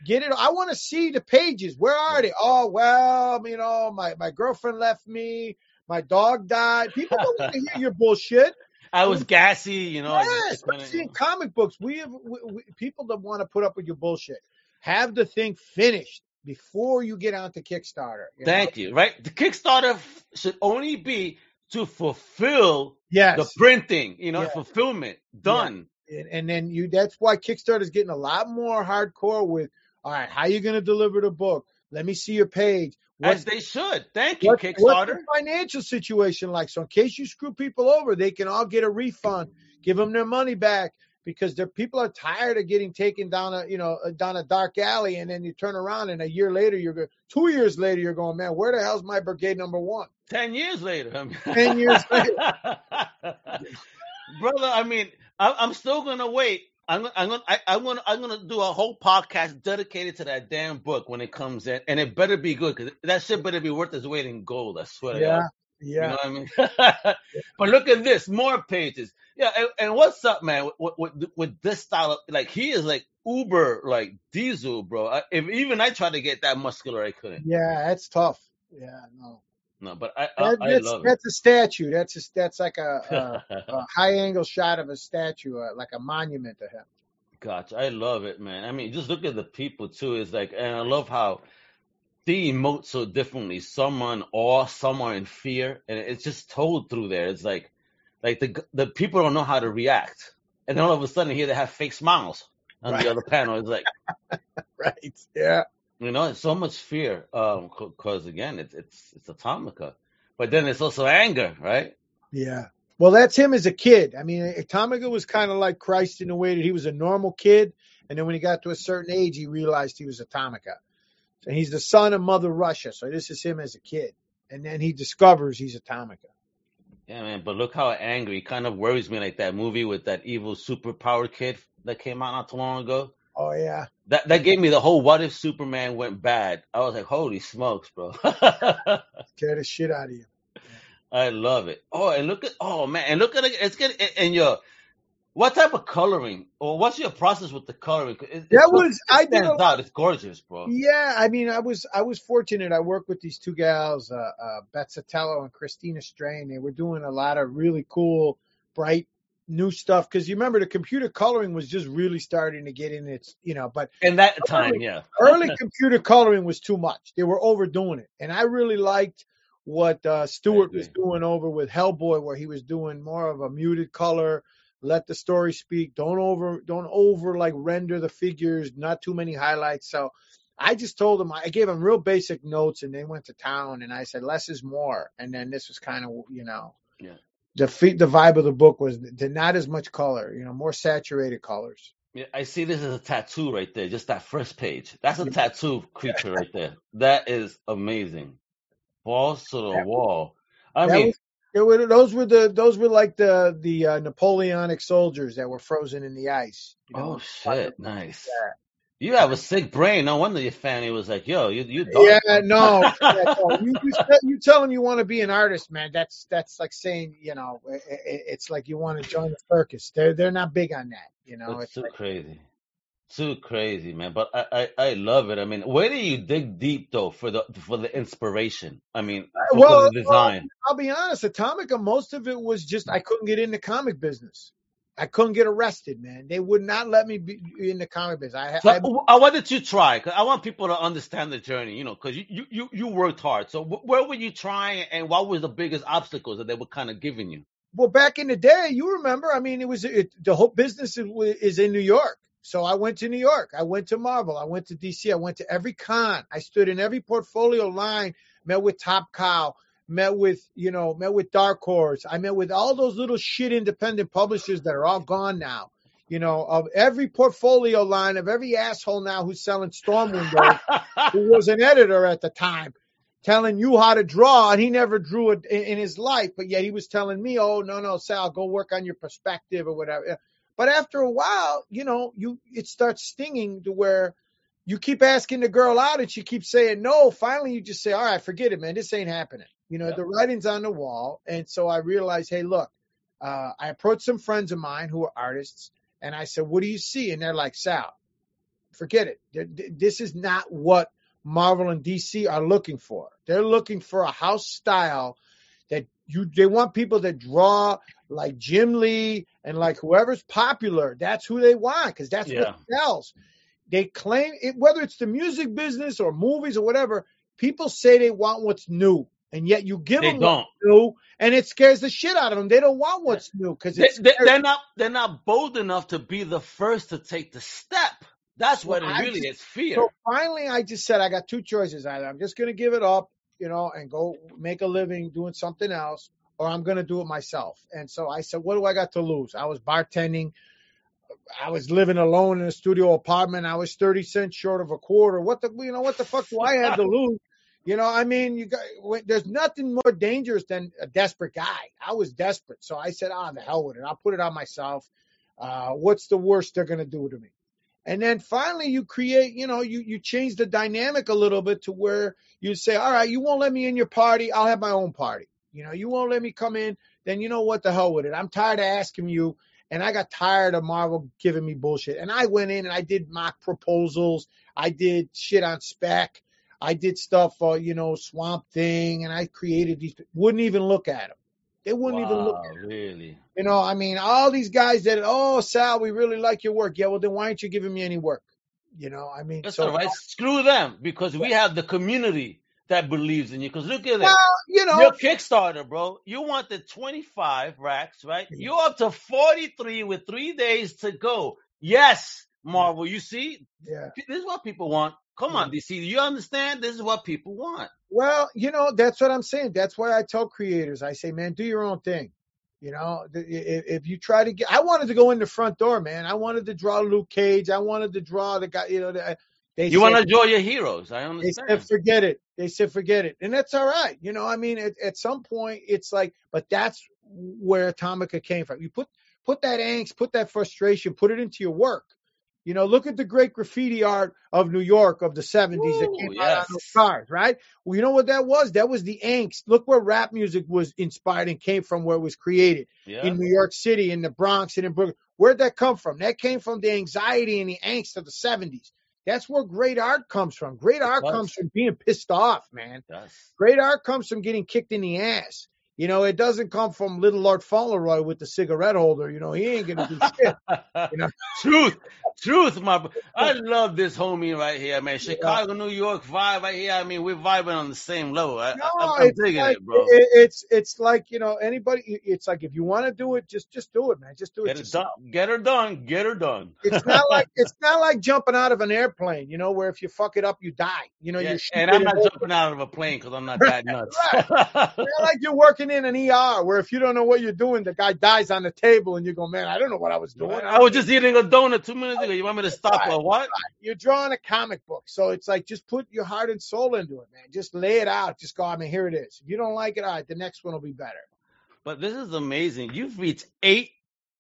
Get it? I want to see the pages. Where are they? Oh well, you know, my my girlfriend left me. My dog died. People don't want to hear your bullshit. I was gassy, you know. I Yeah, just in comic books, we have we, we, people that want to put up with your bullshit. Have the thing finished before you get onto Kickstarter. you know? Thank you. Right. The Kickstarter f- should only be to fulfill Yes. the printing. You know, Yeah. fulfillment done. and, and then you that's why Kickstarter is getting a lot more hardcore with all right, how you gonna deliver the book? Let me see your page. As they should. Thank you, what's, Kickstarter. what's the financial situation like? So in case you screw people over, they can all get a refund, give them their money back because their people are tired of getting taken down a you know uh, down a dark alley, and then you turn around and a year later you're go, two years later you're going, man, where the hell's my brigade number one? Ten years later. 10 years later. brother. I mean, I, I'm still gonna wait. I'm, gonna- I'm gonna, I, I'm gonna, I'm gonna do a whole podcast dedicated to that damn book when it comes in, and it better be good because that shit better be worth its weight in gold. I swear. to God. Yeah, You know I mean? but look at this, more pages. Yeah, and, and what's up, man? With, with with this style, of, like he is like uber, like diesel, bro. I, if even I tried to get that muscular, I couldn't. Yeah, that's tough. Yeah, no. No, but I, I, That, I that's love that's a statue. That's a, that's like a, a, a high angle shot of a statue, uh, like a monument to him. Gotcha. I love it, man. I mean, just look at the people too. It's like, and I love how they emote so differently. Some are in awe, some are in fear, and it's just told through there. It's like, like the the people don't know how to react, and then all of a sudden here they have fake smiles on Right. the other panel. It's like, Right. Yeah. you know, it's so much fear. Um, because again, it's it's it's Atomica, but then it's also anger, right? Yeah. Well, that's him as a kid. I mean, Atomica was kind of like Christ in the way that he was a normal kid, and then when he got to a certain age, he realized he was Atomica. So he's the son of Mother Russia. So this is him as a kid, and then he discovers he's Atomica. Yeah, man. But look how angry. It kind of worries me, like that movie with that evil superpower kid that came out not too long ago. Oh yeah. That that gave me the whole what if Superman went bad. I was like, holy smokes, bro. Scare the shit out of you. I love it. Oh, and look at oh man, and look at it. It's good. And your what type of coloring or what's your process with the coloring? It, That was it I did a out. It's gorgeous, bro. Yeah, I mean, I was I was fortunate. I worked with these two gals, uh, uh, Beth Sotelo and Christina Strain. They were doing a lot of really cool, bright, new stuff. Because you remember, the computer coloring was just really starting to get in its, you know. But in that time, yeah. early computer coloring was too much. They were overdoing it, and I really liked what uh, Stewart was doing over with Hellboy, where he was doing more of a muted color. Let the story speak. Don't over, don't over like render the figures. Not too many highlights. So I just told them I gave them real basic notes, and they went to town. And I said less is more. And then this was kind of you know, Yeah. the the vibe of the book was the, not as much color. You know, more saturated colors. Yeah, I see this as a tattoo right there, just that first page. That's a tattoo creature right there. That is amazing. Balls to the That- wall. I mean, was- were, those were the those were like the the uh, Napoleonic soldiers that were frozen in the ice. You know? oh shit, nice. Yeah. You have a sick brain. No wonder your family was like, "Yo, you you dark." Yeah, no, yeah, no. You, you, you tell them you want to be an artist, man. That's that's like saying, you know, i i it's like you want to join the circus. They're they're not big on that, you know. That's It's too like, crazy. Too crazy, man. But I, I, I love it. I mean, where do you dig deep though for the for the inspiration? I mean, for, well, for the design. Well, I'll be honest, Atomica, most of it was just I couldn't get in the comic business. I couldn't get arrested, man. They would not let me be in the comic business. I, So, I uh, what did you try? 'Cause I want people to understand the journey, you know, because you, you, you, you worked hard. So where were you trying and what was the biggest obstacles that they were kind of giving you? well, back in the day, you remember? I mean, it was it, the whole business is, is in New York. So I went to New York. I went to Marvel. I went to DC. I went to every con. I stood in every portfolio line. Met with Top Cow. Met with you know. Met with Dark Horse. I met with all those little shit independent publishers that are all gone now. You know, of every portfolio line of every asshole now who's selling Storm Windows, who was an editor at the time, telling you how to draw, and he never drew it in, in his life, but yet he was telling me, "Oh no, no, Sal, go work on your perspective or whatever." But after a while, you know, you it starts stinging to where you keep asking the girl out, and she keeps saying no. Finally, you just say, "All right, forget it, man. This ain't happening." You know, Yep. the writing's on the wall, and so I realized, hey, look, uh, I approached some friends of mine who are artists, and I said, "What do you see?" And they're like, "Sal, forget it. Th- th- This is not what Marvel and DC are looking for. They're looking for a house style you they want people that draw like Jim Lee and like whoever's popular. That's who they want because that's Yeah. what sells. They claim it, whether it's the music business or movies or whatever. People say they want what's new, and yet you give They them what's new, and it scares the shit out of them. They don't want what's new because They, it's they, they're not they're not bold enough to be the first to take the step. That's what Well, it really just- is fear. So finally, I just said I got two choices. Either I'm just going to give it up, you know, and go make a living doing something else, or I'm going to do it myself. And so I said, what do I got to lose? I was bartending. I was living alone in a studio apartment. I was 30 cents short of a quarter. What the, you know, what the fuck do I have to lose? You know, I mean, you got, when, there's nothing more dangerous than a desperate guy. I was desperate. So I said, ah, the hell with it. I'll put it on myself. Uh, what's the worst they're going to do to me? And then finally you create, you know, you, you change the dynamic a little bit to where you say, all right, you won't let me in your party. I'll have my own party. You know, you won't let me come in. Then you know what the hell with it. I'm tired of asking you. And I got tired of Marvel giving me bullshit. And I went in and I did mock proposals. I did shit on spec. I did stuff for, you know, Swamp Thing. And I created these, wouldn't even look at them. They wouldn't even look wow, really? you know, I mean, all these guys that, oh, Sal, we really like your work. Yeah, well, then why aren't you giving me any work? You know, I mean, That's so, all right. Screw them because we have the community that believes in you. Because look at well, it. you know, Your Kickstarter, bro. You wanted 25 racks, right? You're up to 43 with three days to go. Yes, Marvel. You see, yeah. this is what people want. Come on, DC. You understand? This is what people want. Well, you know, that's what I'm saying. That's why I tell creators, I say, man, do your own thing. You know, if, if you try to get, I wanted to go in the front door, man. I wanted to draw Luke Cage. I wanted to draw the guy, you know, the, they You want to draw your heroes. I They understand. said forget it. They said forget it, and that's all right. You know, I mean, at, at some point, it's like, but that's where Atomica came from. You put put that angst, put that frustration, put it into your work. You know, look at the great graffiti art of New York of the '70s that Ooh, came out on yes. those cars, right? Well, you know what that was? That was the angst. Look where rap music was inspired and came from, where it was created Yeah. in New York City, in the Bronx, and in Brooklyn. Where'd that come from? That came from the anxiety and the angst of the 70s. That's where great art comes from. Great art comes from being pissed off, man. Yes. Great art comes from getting kicked in the ass. You know, it doesn't come from little Lord Fauntleroy with the cigarette holder. You know, he ain't gonna do shit. know? Truth, truth, my. I love this homie right here, man. Chicago, New York vibe right here. I mean, we're vibing on the same level. I, No, I, am it's digging like, it, bro. it- it's it's like you know anybody. It's like if you want to do it, just just do it, man. Just do it. Get it done. Get her done. Get her done. It's not like it's not like jumping out of an airplane, you know, where if you fuck it up, you die. You know, Yeah, you and I'm not over. jumping out of a plane because I'm not that nuts. It's not like you're working in an ER where if you don't know what you're doing, the guy dies on the table and you go, man, I don't know what I was doing. I was just eating a donut two minutes ago. You want me to stop Right. or what? You're drawing a comic book, so it's like just put your heart and soul into it, man. Just lay it out. Just go, I mean, here it is. If you don't like it, all right, the next one will be better. But this is amazing. You've reached eight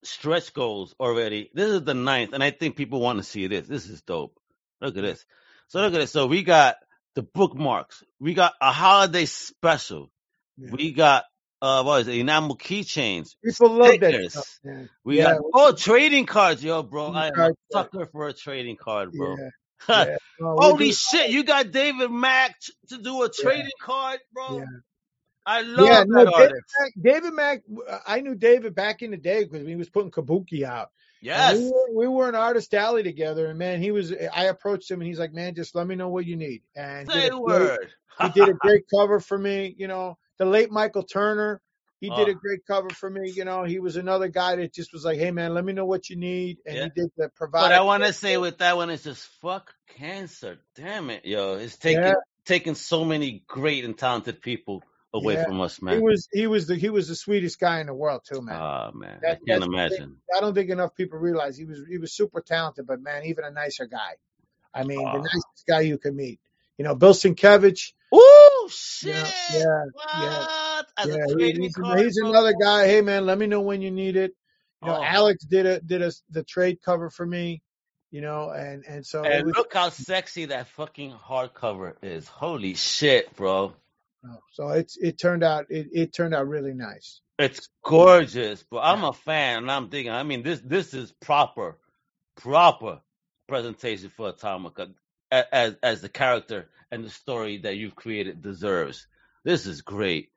stretch goals already. This is the ninth, and I think people want to see this. This is dope. Look at this. So look at this. So we got the bookmarks. We got a holiday special. Yeah. We got uh, what is it? Enamel keychains. People love that stuff, man. We Yeah. got oh trading cards, yo, bro. I am a sucker for a trading card, bro. Yeah, yeah. No, Holy shit, you got David Mack t- to do a trading card, bro. I love Yeah, that David artist. Mack, David Mack, I knew David back in the day because he was putting Kabuki out. Yes. We were, we were in Artist Alley together, and man, he was. I approached him, and he's like, "Man, just let me know what you need." And Say did a great- word. he did a great cover for me. You know, the late Michael Turner, he did Oh. a great cover for me. You know, he was another guy that just was like, "Hey, man, let me know what you need," and Yeah. he did the But provide. I want to say with that one, it's just fuck cancer. Damn it, yo. It's taking Yeah. taking so many great and talented people away Yeah. from us, he man. was he was the he was the sweetest guy in the world too, man. Oh man, That- I can't imagine. I don't think enough people realize he was he was super talented, but man, even a nicer guy. I mean, Ah. the nicest guy you could meet. You know, Bill Sienkiewicz. Ooh, shit. Yeah, yeah, what? yeah. As yeah, he- he's, he's another guy. Hey man, let me know when you need it. You know, Oh. Alex did a did a the trade cover for me. You know, and and so And was, look how sexy that fucking hardcover is. Holy shit, bro. Oh, so it's it turned out it, it turned out really nice. It's gorgeous, but I'm a fan, and I'm thinking. I mean, this this is proper, proper presentation for Atomica as as the character and the story that you've created deserves. This is great.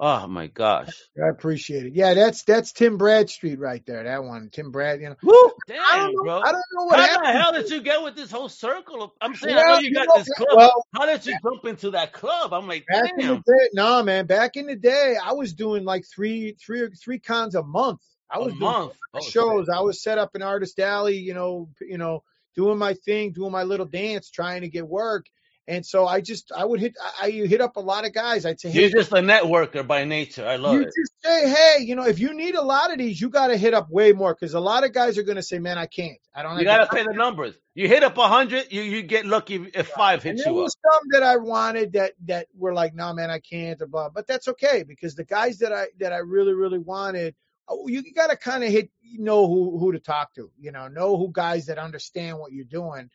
Oh my gosh! I appreciate it. Yeah, that's that's Tim Bradstreet right there. That one, Tim Brad. You know, Woo! I Damn, don't know. bro. I don't know what How happened. the hell did you get with this whole circle? Of, I'm saying, I know you you got know, this club. well, How did you jump into that club? I'm like, Back in damn. the day, nah, man. Back in the day, I was doing like three, three, three cons a month. I was a doing month. Oh, shows. I was set up in Artist Alley, you know, you know, doing my thing, doing my little dance, trying to get work. And so I just, I would hit, I, I hit up a lot of guys. I'd say, hey, You're just a networker by nature. I love you it. just say, hey, you know, if you need a lot of these, you got to hit up way more because a lot of guys are going to say, man, I can't. I don't. You gotta pay the numbers. You hit up a hundred, you you get lucky if five hits there you up. was some that I wanted that that were like, no, man, I can't, or blah. But that's okay because the guys that I that I really really wanted, oh, you got to kind of hit, know who who to talk to, you know, know who guys that understand what you're doing,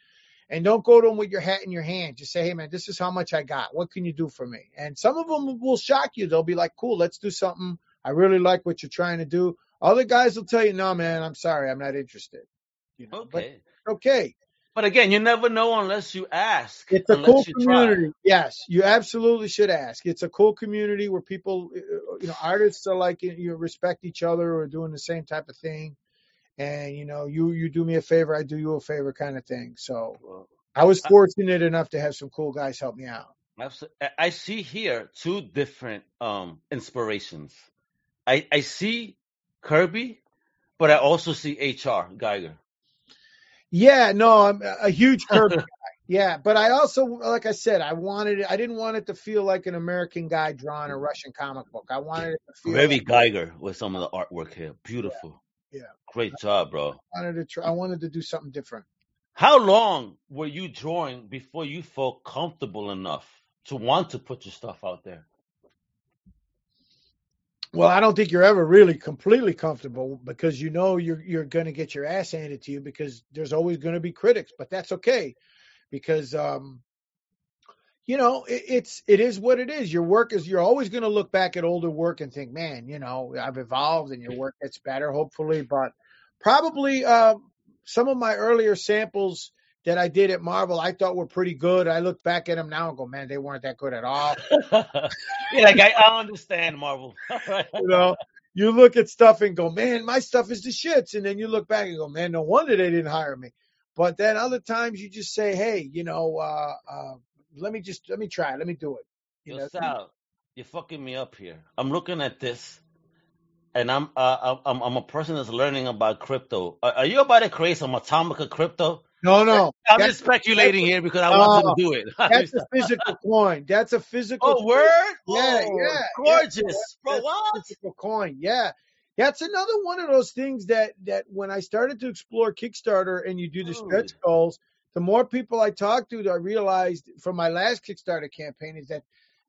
and don't go to them with your hat in your hand. Just say, hey, man, this is how much I got. What can you do for me? And some of them will shock you. They'll be like, cool, let's do something. I really like what you're trying to do. Other guys will tell you, no, man, I'm sorry, I'm not interested. You know, Okay. but okay. But again, you never know unless you ask. It's a cool you try. community. Yes, you absolutely should ask. It's a cool community where people, uh, you know, artists are like you know, respect each other or doing the same type of thing, and you know, you you do me a favor, I do you a favor, kind of thing. So Well, I was I- fortunate enough to have some cool guys help me out. I- I see here two different um inspirations. I I see Kirby, but I also see HR Giger. Yeah, no, I'm a a huge Kirby guy. Yeah, but I also, like I said, I wanted it. I didn't want it to feel like an American guy drawing a Russian comic book. I wanted it to feel. Kirby like, Giger with some of the artwork here. Beautiful. Yeah. Great job, bro. I wanted to try. I wanted to do something different. How long were you drawing before you felt comfortable enough to want to put your stuff out there? Well, I don't think you're ever really completely comfortable because you know you're you're going to get your ass handed to you because there's always going to be critics, but that's okay because um you know it, it's it is what it is. Your work is you're always going to look back at older work and think, man, you know, I've evolved and your work gets better, hopefully. But probably uh, some of my earlier samples that I did at Marvel, I thought were pretty good. I look back at them now and go, man, they weren't that good at all. yeah, like I, I understand Marvel. you know, you look at stuff and go, man, my stuff is the shits. And then you look back and go, man, no wonder they didn't hire me. But then other times you just say, hey, you know, uh, uh, let me just, let me try, let me do it. You Yo, know, Sal, you're fucking me up here. I'm looking at this, and I'm uh, I'm I'm a person that's learning about crypto. Are, are you about to create some Atomica crypto? no, no, I'm That's- just speculating here because I want Oh, to do it. that's a physical coin. That's a physical. oh, word! Yeah, Oh, yeah, gorgeous, yeah. bro. That's What? a physical coin. Yeah. That's another one of those things that that when I started to explore Kickstarter and you do the stretch goals, the more people I talked to, I realized from my last Kickstarter campaign is that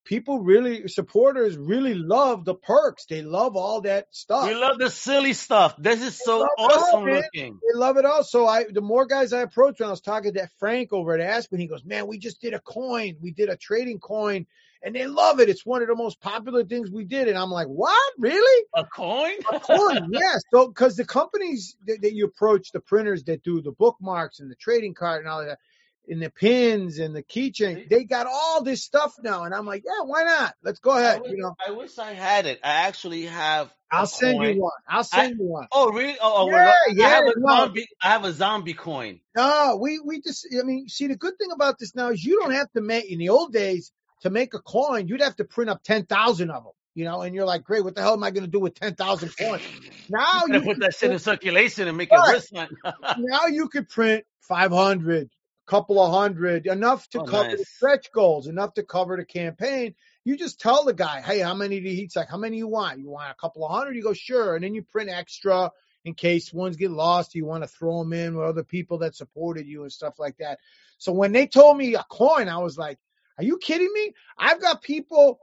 people really supporters really love the perks. They love all that stuff. We love the silly stuff. This is so love it all, awesome looking. They love it all. So I, the more guys I approached when I was talking to Frank over at Aspen, he goes, "Man, we just did a coin. We did a trading coin, and they love it. It's one of the most popular things we did. And I'm like, what? Really? A coin? A coin, yes. So, because the companies that, that, you approach, the printers that do the bookmarks and the trading card and all of that, and the pins and the keychain, they got all this stuff now. And I'm like, yeah, why not? Let's go ahead. Wish, you know, I wish I had it. I actually have. I'll send coin. you one. I'll send I, you one. Oh, really? Oh, yeah, well, yeah. I have a no. zombie. I have a zombie coin. No, we we just. I mean, see, the good thing about this now is you don't have to make. In the old days, to make a coin, you'd have to print up ten thousand of them. You know, and you're like, great, what the hell am I going to do with 10,000 coins? Now you, you put that shit in circulation and make right. it wristband. now you could print 500, couple of hundred, enough to Oh, cover the stretch goals, enough to cover the campaign. You just tell the guy, hey, how many do you, he's like, how many you want? You want a couple of hundred? You go, sure. And then you print extra in case ones get lost. You want to throw them in with other people that supported you and stuff like that. So when they told me a coin, I was like, are you kidding me? I've got people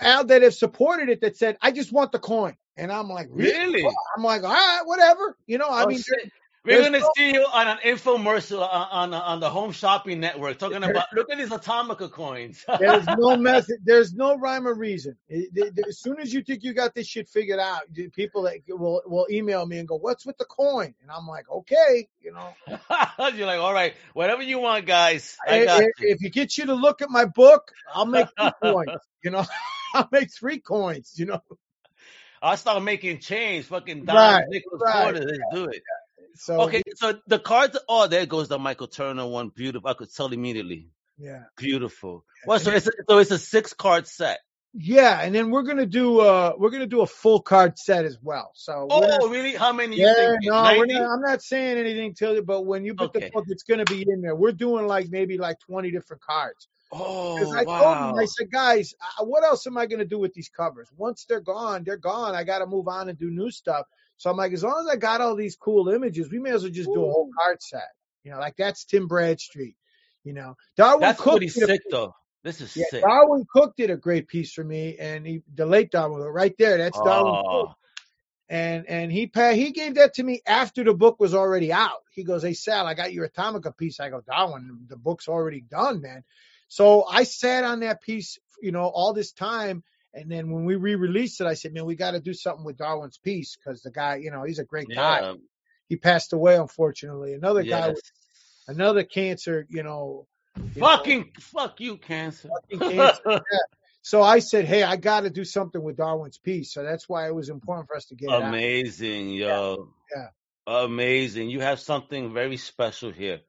out that have supported it that said, I just want the coin. And I'm like, really? Really? I'm like, all right, whatever. You know, I Oh, mean, shit. We're there's gonna no- see you on an infomercial on on, on the Home Shopping Network talking about look at these Atomica coins. There's no method. There's no rhyme or reason. As soon as you think you got this shit figured out, people that will will email me and go, "What's with the coin?" And I'm like, "Okay, you know, You're like, all right, whatever you want, guys. I if, got if- you. if you get you to look at my book, I'll make two coins. You know, I'll make three coins. You know, I'll start making change, fucking Right, dimes, nickels, right. quarters. Let's do it. So Okay, so the cards. Oh, there goes the Michael Turner one. Beautiful. I could tell immediately. yeah, Beautiful. Well, so it's a, so it's a six card set. Yeah. And then we're gonna do uh we're gonna do a full card set as well. So not- Oh, really? How many? you Yeah, no, we're not, I'm not saying anything till you, but when you put Okay. the book, it's going to be in there. We're doing like maybe like 20 different cards. Oh, Because I told wow. them, I said, guys, what else am I going to do with these covers? Once they're gone, they're gone. I got to move on and do new stuff. So I'm like, as long as I got all these cool images, we may as well just do a whole card set. You know, like that's Tim Bradstreet. You know, Darwyn That's Cooke pretty did a- sick, though. This is yeah, sick. Darwyn Cooke did a great piece for me, and he, the late Darwyn, right there, that's Darwyn Oh, Cooke and and he he gave that to me after the book was already out. He goes, "Hey Sal, I got your Atomica piece." I go, "Darwyn, the book's already done, man." So I sat on that piece, you know, all this time, and then when we re-released it, I said, "Man, we got to do something with Darwyn's piece because the guy, you know, he's a great guy. He passed away, unfortunately. Another guy, with another cancer, you know." Fucking fuck you, cancer. Fucking cancer. So I said, "Hey, I got to do something with Darwyn's piece." So that's why it was important for us to get. Amazing, yo. Yeah. Amazing. You have something very special here.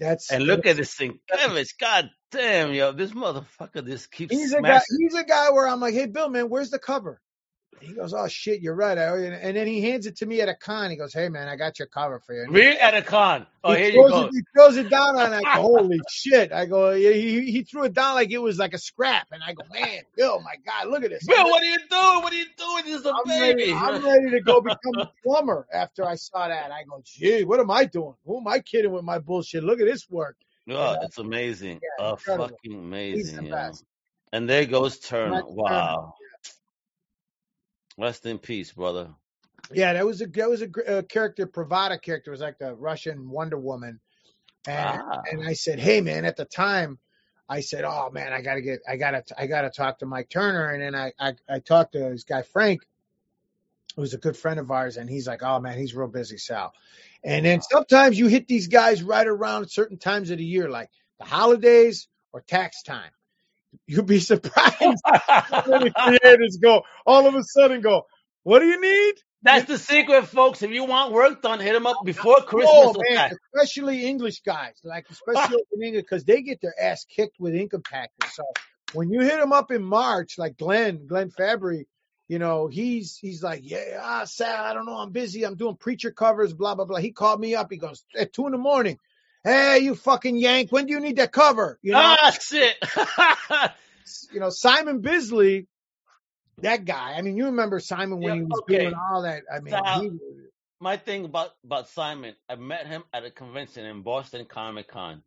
That's And look at this thing. Kevich, god damn, yo. This motherfucker just keeps he's a guy. He's a guy where I'm like, hey, Bill, man, where's the cover? He goes, oh shit, you're right. I, and then he hands it to me at a con. He goes, hey man, I got your cover for you. And Really at a con. Oh, he here you throws go. It, he throws it down on. I go, holy shit! I go, he he threw it down like it was like a scrap, and I go, man, Bill, my God, look at this. Bill, what are you doing? What are you doing? This is a I'm baby. ready, I'm ready to go become a plumber after I saw that. I go, gee, what am I doing? Who am I kidding with my bullshit? Look at this work. Oh, it's amazing. Yeah, oh, incredible. fucking amazing. the yo. best. And there goes Turner, Wow. Rest in peace, brother. Yeah, that was a that was a, a character, Pravada character. It was like the Russian Wonder Woman, and Ah. and I said, hey man, at the time, I said, oh man, I gotta get, I gotta, I gotta talk to Mike Turner, and then I I, I talked to this guy Frank, who's a good friend of ours, and he's like, oh man, he's real busy, Sal. And then sometimes you hit these guys right around certain times of the year, like the holidays or tax time. You'd be surprised how many creators go all of a sudden go, what do you need? That's the secret, folks. If you want work done, hit them up before Christmas. Oh man, especially English guys, like especially in England, because they get their ass kicked with income taxes. So when you hit them up in March, like Glenn, Glenn Fabry, you know, he's he's like, yeah, ah, Sal, I don't know, I'm busy, I'm doing preacher covers, blah blah blah. He called me up, he goes at two in the morning, hey, you fucking yank, when do you need that cover? You know, Ah, shit. you know, Simon Bisley, that guy. I mean, you remember Simon when Yeah, he was okay. doing all that. I mean, he, My thing about, about Simon, I met him at a convention in Boston Comic Con.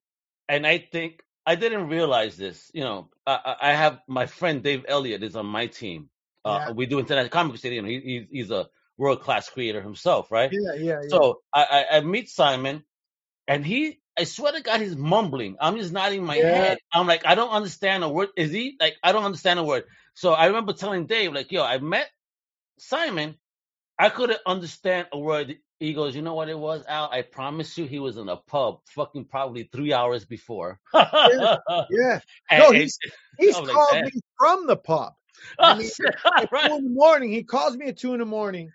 And I think I didn't realize this. You know, I, I have my friend Dave Elliott is on my team. Uh, Yeah. We do International Comic City. You know, he, he, he's a world class creator himself, right? yeah, yeah, yeah. So I, I, I meet Simon, and he I swear to God, he's mumbling. I'm just nodding my Yeah. head. I'm like, I don't understand a word. Is he like? I don't understand a word. So I remember telling Dave, like, yo, I met Simon. I couldn't understand a word. He goes, you know what it was, Al? I promise you, he was in a pub, fucking probably three hours before. Yeah. And- No, he's he's was like, called eh? me from the pub. I mean, right. two in the morning, he calls me at two in the morning,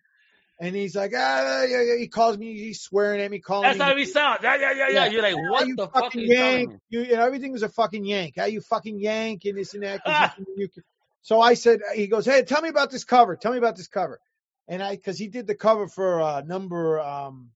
and he's like, ah, yeah, yeah. He calls me, he's swearing at me, calling That's me. That's how he sounds. Yeah, yeah, yeah, yeah. You're like, "Ah, what you the fuck are you yank. You, you know, everything was a fucking yank. How you fucking yank and this and that. you you can- So I said, he goes, hey, tell me about this cover. Tell me about this cover. And I, because he did the cover for uh, number um,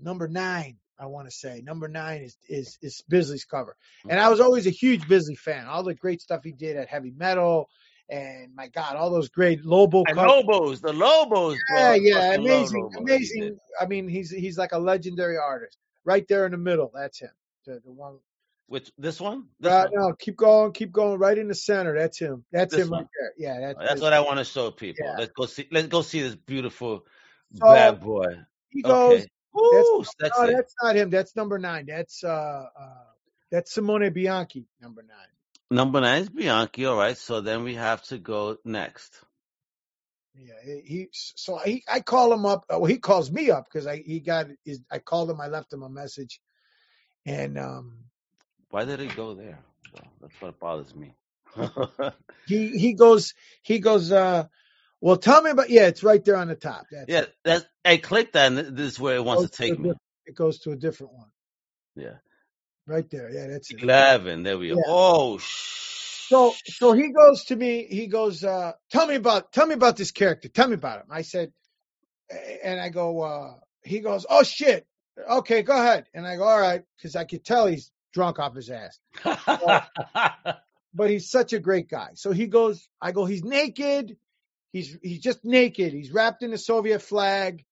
number nine, I want to say number nine is is is Bisley's cover, and I was always a huge Bisley fan. All the great stuff he did at heavy metal, and my God, all those great Lobo And covers. Lobos, the Lobos. Yeah, yeah, amazing, amazing. I mean, he's he's like a legendary artist. Right there in the middle, that's him. The, the one. Which this one? This Uh, one. no, keep going, keep going. Right in the center, that's him. That's This him one. right there. Yeah, that's, That's what I want to show people. Yeah. Let's go see. Let's go see this beautiful So, bad boy. he goes. Okay. Ooh, that's No, that's not him. That's number nine. That's uh, uh that's Simone Bianchi, number nine. Number nine is Bianchi. All right. So then we have to go next. Yeah, he, he so he I call him up. Well, he calls me up because I he got his. I called him. I left him a message, and um Why did he go there? So that's what bothers me. he he goes he goes. uh Well, tell me about. Yeah, it's right there on the top. That's yeah, it. that's. I clicked that, and this is where it wants Goes to take a me. It goes to a different one. Yeah. Right there. Yeah, that's it. Eleven. There we go. Yeah. Oh, sh- So so he goes to me, he goes, uh, tell me about tell me about this character. Tell me about him. I said and I go, uh, he goes, Oh shit. Okay, go ahead. And I go, All right, because I could tell he's drunk off his ass. But he's such a great guy. So he goes, I go, he's naked. He's he's just naked. He's wrapped in the Soviet flag.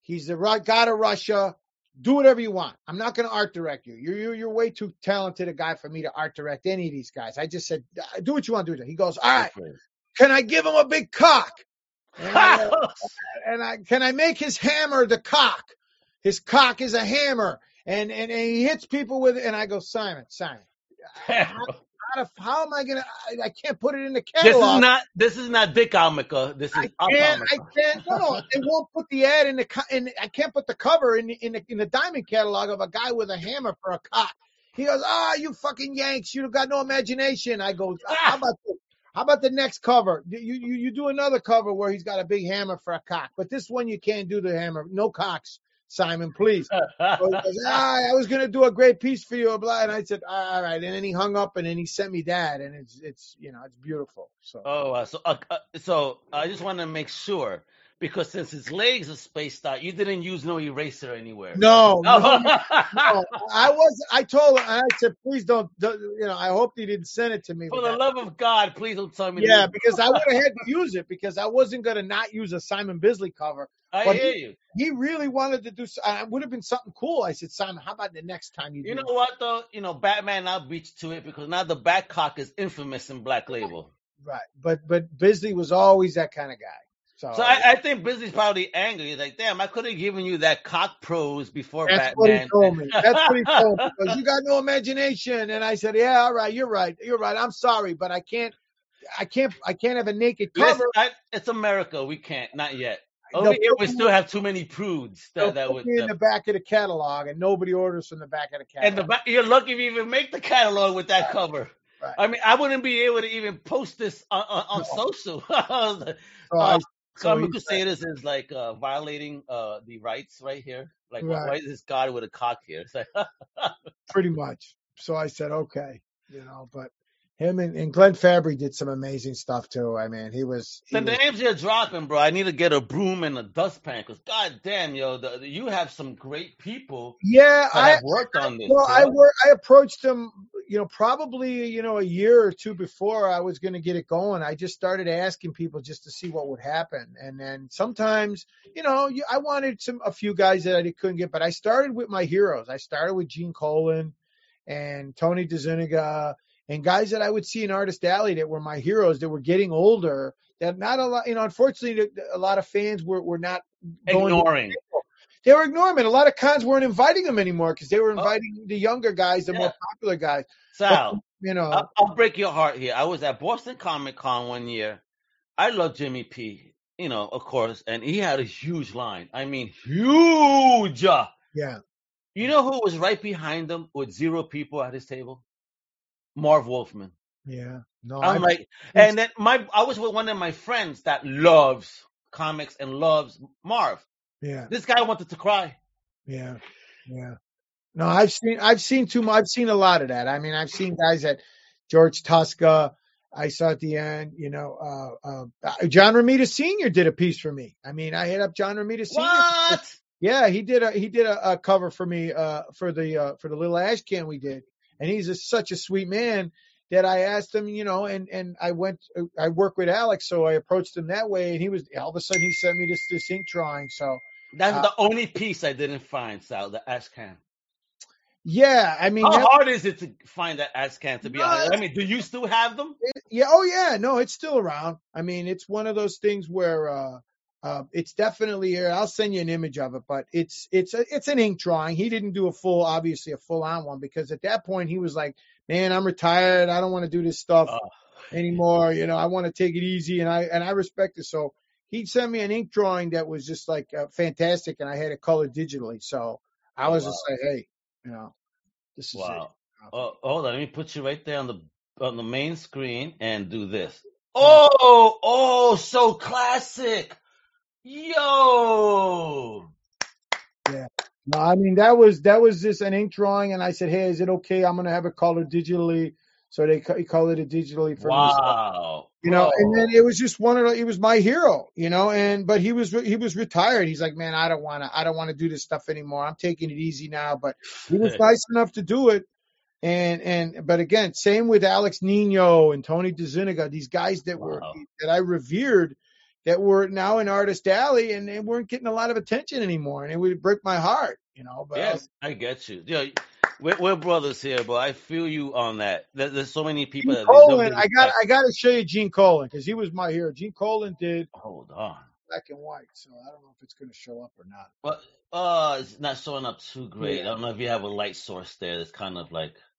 He's the god of Russia. Do whatever you want. I'm not going to art direct you. You're, you're you're way too talented a guy for me to art direct any of these guys. I just said, uh, do what you want to do. He goes, all right. Can I give him a big cock? And I, and I can I make his hammer the cock? His cock is a hammer, and and, and he hits people with it. And I go, Simon, Simon, how, how am I gonna? I, I can't put it in the catalog. this is not. This is not Dick Amica. This is Up can't. I can't. No, no. It won't put the ad in the. In, I can't put the cover in the, in the in the diamond catalog of a guy with a hammer for a cock. He goes, ah, you fucking Yanks, you've got no imagination. I go, how about this? How about the next cover? You, you you do another cover where he's got a big hammer for a cock, but this one you can't do the hammer. No cocks, Simon, please. So goes, ah, I was gonna do a great piece for you, blah. And I said, all right. And then he hung up, and then he sent me that, and it's it's you know it's beautiful. So Oh, uh, so uh, uh, so I just want to make sure because since his legs are spaced out, you didn't use no eraser anywhere. no, no, Oh. no. I was. I told him. I said, please don't, don't. You know, I hope he didn't send it to me. For the that. love of God, please don't tell me. Yeah, to- because I would have had to use it because I wasn't gonna not use a Simon Bisley cover. I but hear you. He really wanted to do. uh, It would have been something cool. I said, Simon, how about the next time you do? You know it?" what though? You know, Batman now beats to it because now the back cock is infamous in Black Label. Right, but but Bisley was always that kind of guy. So, So I, I think Bisley's probably angry. He's like, damn, I could have given you that cock pros before that's what he told me. That's what he told me. Because you got no imagination, and I said, yeah, all right, you're right, you're right. I'm sorry, but I can't, I can't, I can't have a naked cover. I, it's America. We can't. Not yet. Over here, we still have too many prudes that, that would. in the back of the catalog, and nobody orders from the back of the catalog. and the back, you're lucky if you even make the catalog with that cover. Right. I mean, I wouldn't be able to even post this on, on, on No. social. So I- uh, so Comic he Crusaders is like uh, violating uh, the rights right here. Like, why- Right. why is this guy with a cock here? It's like, pretty much. So I said, okay, you know, but him and, and Glenn Fabry did some amazing stuff too. I mean, he was, he the was names you're dropping, bro. I need to get a broom and a dustpan because, god damn, yo, the, you have some great people yeah, I, have worked on this. well, bro. I work, I approached him, you know, probably, you know, a year or two before I was going to get it going. I just started asking people just to see what would happen. And then sometimes, you know, you, I wanted some, a few guys that I couldn't get, but I started with my heroes. I started with Gene Colan and Tony DeZuniga and guys that I would see in Artist Alley that were my heroes that were getting older that not a lot, you know, unfortunately, a lot of fans were, were not ignoring. they were ignoring. And a lot of cons weren't inviting them anymore because they were Oh. inviting the younger guys, the more popular guys. Sal, You know, I'll, I'll break your heart here. I was at Boston Comic Con one year. I love Jimmy P, you know, of course, and he had a huge line. I mean, huge. yeah. You know who was right behind him with zero people at his table? Marv Wolfman. Yeah. No, I'm like, and then my I was with one of my friends that loves comics and loves Marv. yeah. This guy wanted to cry. Yeah, yeah. No, I've seen I've seen too much. I've seen a lot of that. I mean, I've seen guys at George Tuska. I saw at the end, you know, uh, uh, John Romita Sr. did a piece for me. I mean, I hit up John Romita Sr. What? Yeah, he did a he did a, a cover for me uh, for the uh, for the little ash can we did, and he's a, such a sweet man that I asked him, you know, and and I went I work with Alex, so I approached him that way, and he was all of a sudden he sent me this this ink drawing. So That's Uh, the only piece I didn't find, Sal, the ash can. yeah, I mean, How that- hard is it to find that ash can, to be No, honest? I mean, do you still have them? Yeah. Oh, yeah. No, it's still around. I mean, it's one of those things where uh, uh, it's definitely here. I'll send you an image of it, but it's it's a, it's an ink drawing. He didn't do a full, obviously, a full on one because at that point he was like, "Man, I'm retired. I don't want to do this stuff Oh. anymore. You know, I want to take it easy." And I and I respect it. So he sent me an ink drawing that was just like uh, fantastic, and I had it colored digitally. So I Oh, was wow. just like, "Hey, you know, this is it." Wow. Oh, hold on, let me put you right there on the on the main screen and do this. Oh, oh, so classic. Yo. Yeah. No, I mean that was that was just an ink drawing, and I said, "Hey, is it okay? I'm gonna have it colored digitally." So they co- he colored it digitally for me. Wow. you know, and then it was just one of the, he was my hero, you know, and but he was he was retired. He's like, man, I don't want to I don't want to do this stuff anymore. I'm taking it easy now. But he was nice enough to do it. And and but again, same with Alex Nino and Tony DeZuniga, these guys that were that I revered that were now in Artist Alley and they weren't getting a lot of attention anymore, and it would break my heart, you know. But I Yes, I get you. Yo, we're, we're brothers here, but I feel you on that. There, there's so many people Gene that the I got. I got to show you Gene Colan because he was my hero. Gene Colan did Hold on. black and white, so I don't know if it's going to show up or not. But uh, it's not showing up too great. Yeah. I don't know if you have a light source there. It's kind of like Yeah.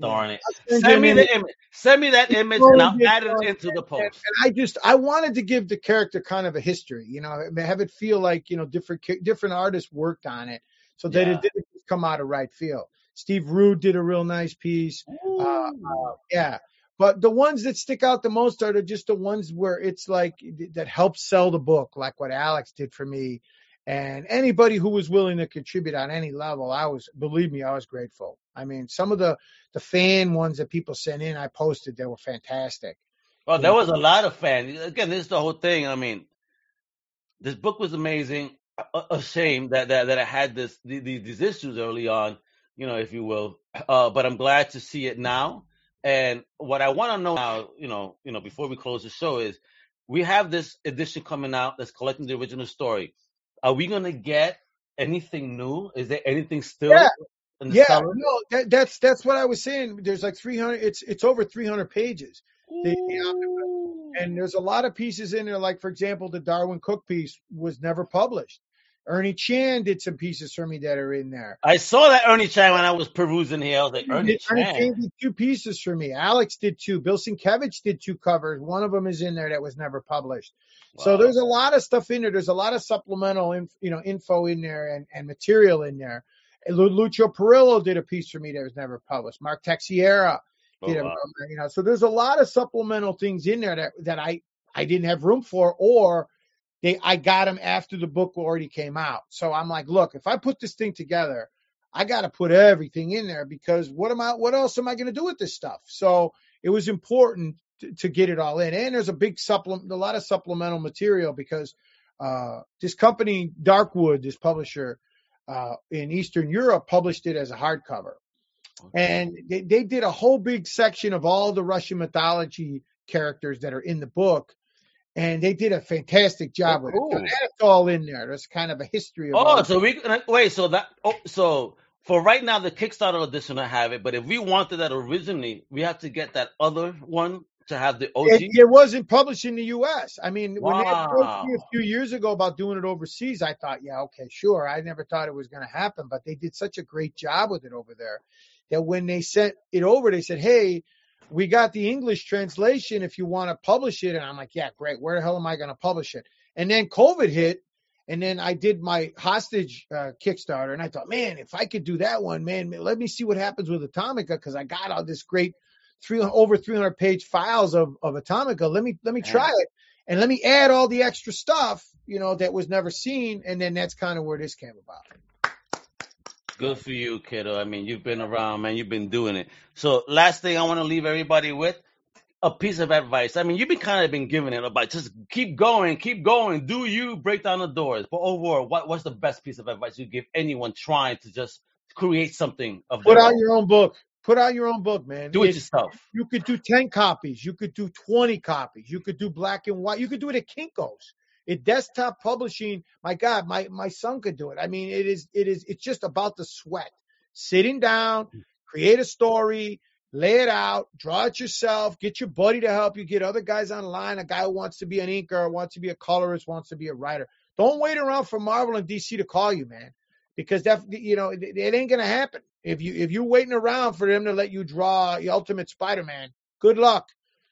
Darn it. I'll Send me the image. image. Send me that image, and I'll add it into the post. and I just I wanted to give the character kind of a history, you know, have it feel like you know different different artists worked on it, so that Yeah. it didn't just come out of right field. Steve Rude did a real nice piece. Uh, Ooh. Yeah. But the ones that stick out the most are the, just the ones where it's like that helps sell the book, like what Alex did for me. And anybody who was willing to contribute on any level, I was, believe me, I was grateful. I mean, some of the, the fan ones that people sent in, I posted, they were fantastic. Well, there was a lot of fans. Again, this is the whole thing. I mean, this book was amazing. A, a shame that, that that it had this the- the- these issues early on, you know, if you will. Uh, but I'm glad to see it now. And what I want to know now, you know, you know, before we close the show is, we have this edition coming out that's collecting the original story. Are we gonna get anything new? Is there anything still? Yeah. In the Yeah, no, that, that's, that's what I was saying. There's like 300, it's, it's over 300 pages. And there's a lot of pieces in there, like for example, the Darwyn Cooke piece was never published. Ernie Chan did some pieces for me that are in there. I saw that Ernie Chan when I was perusing here. I was like, Ernie Ernie Chan. Chan did two pieces for me. Alex did two. Bill Sienkiewicz did two covers. One of them is in there that was never published. So there's a lot of stuff in there. There's a lot of supplemental, inf, you know, info in there and, and material in there. Lucio Parrillo did a piece for me that was never published. Mark Texeira Oh, did a, you know, so there's a lot of supplemental things in there that, that I, I didn't have room for or they, I got them after the book already came out. So I'm like, look, if I put this thing together, I got to put everything in there because what am I, what else am I going to do with this stuff? So it was important to, to get it all in. And there's a big supplement, a lot of supplemental material because, uh, this company, Darkwood, this publisher, uh, in Eastern Europe published it as a hardcover and they, they did a whole big section of all the Russian mythology characters that are in the book, and they did a fantastic job with it. So that's all in there. There's kind of a history of Oh, so we uh, wait. So that oh, so for right now, the Kickstarter edition I have it. But if we wanted that originally, we have to get that other one to have the It, OG? it wasn't published in the U.S. I mean, when they approached me a few years ago about doing it overseas, I thought, yeah, okay, sure. I never thought it was going to happen, but they did such a great job with it over there that when they sent it over, they said, hey, we got the English translation if you want to publish it. And I'm like, yeah, great. Where the hell am I going to publish it? And then COVID hit. And then I did my hostage uh, Kickstarter, and I thought, man, if I could do that one, man, let me see what happens with Atomika because I got all this great three over 300 page files of of Atomika. Let me let me try it, and let me add all the extra stuff, you know, that was never seen, and then that's kind of where this came about. Good for you, kiddo. I mean, you've been around, man. You've been doing it. So, last thing I want to leave everybody with a piece of advice. I mean, you've been kind of been giving it about just keep going, keep going, do you break down the doors. But overall, what what's the best piece of advice you give anyone trying to just create something of Put out own? your own book. Put out your own book, man. Do it It- yourself. you could do 10 copies. You could do 20 copies. You could do black and white. You could do it at Kinko's. It desktop publishing. My God, my, my son could do it. I mean, it is, it is, it's just about the sweat. Sitting down, hmm. create a story, lay it out, draw it yourself, get your buddy to help you, get other guys online, a guy who wants to be an inker, wants to be a colorist, wants to be a writer. Don't wait around for Marvel and DC to call you, man. Because that you know, it, it ain't gonna happen. If you if you're waiting around for them to let you draw the Ultimate Spider-Man, good luck.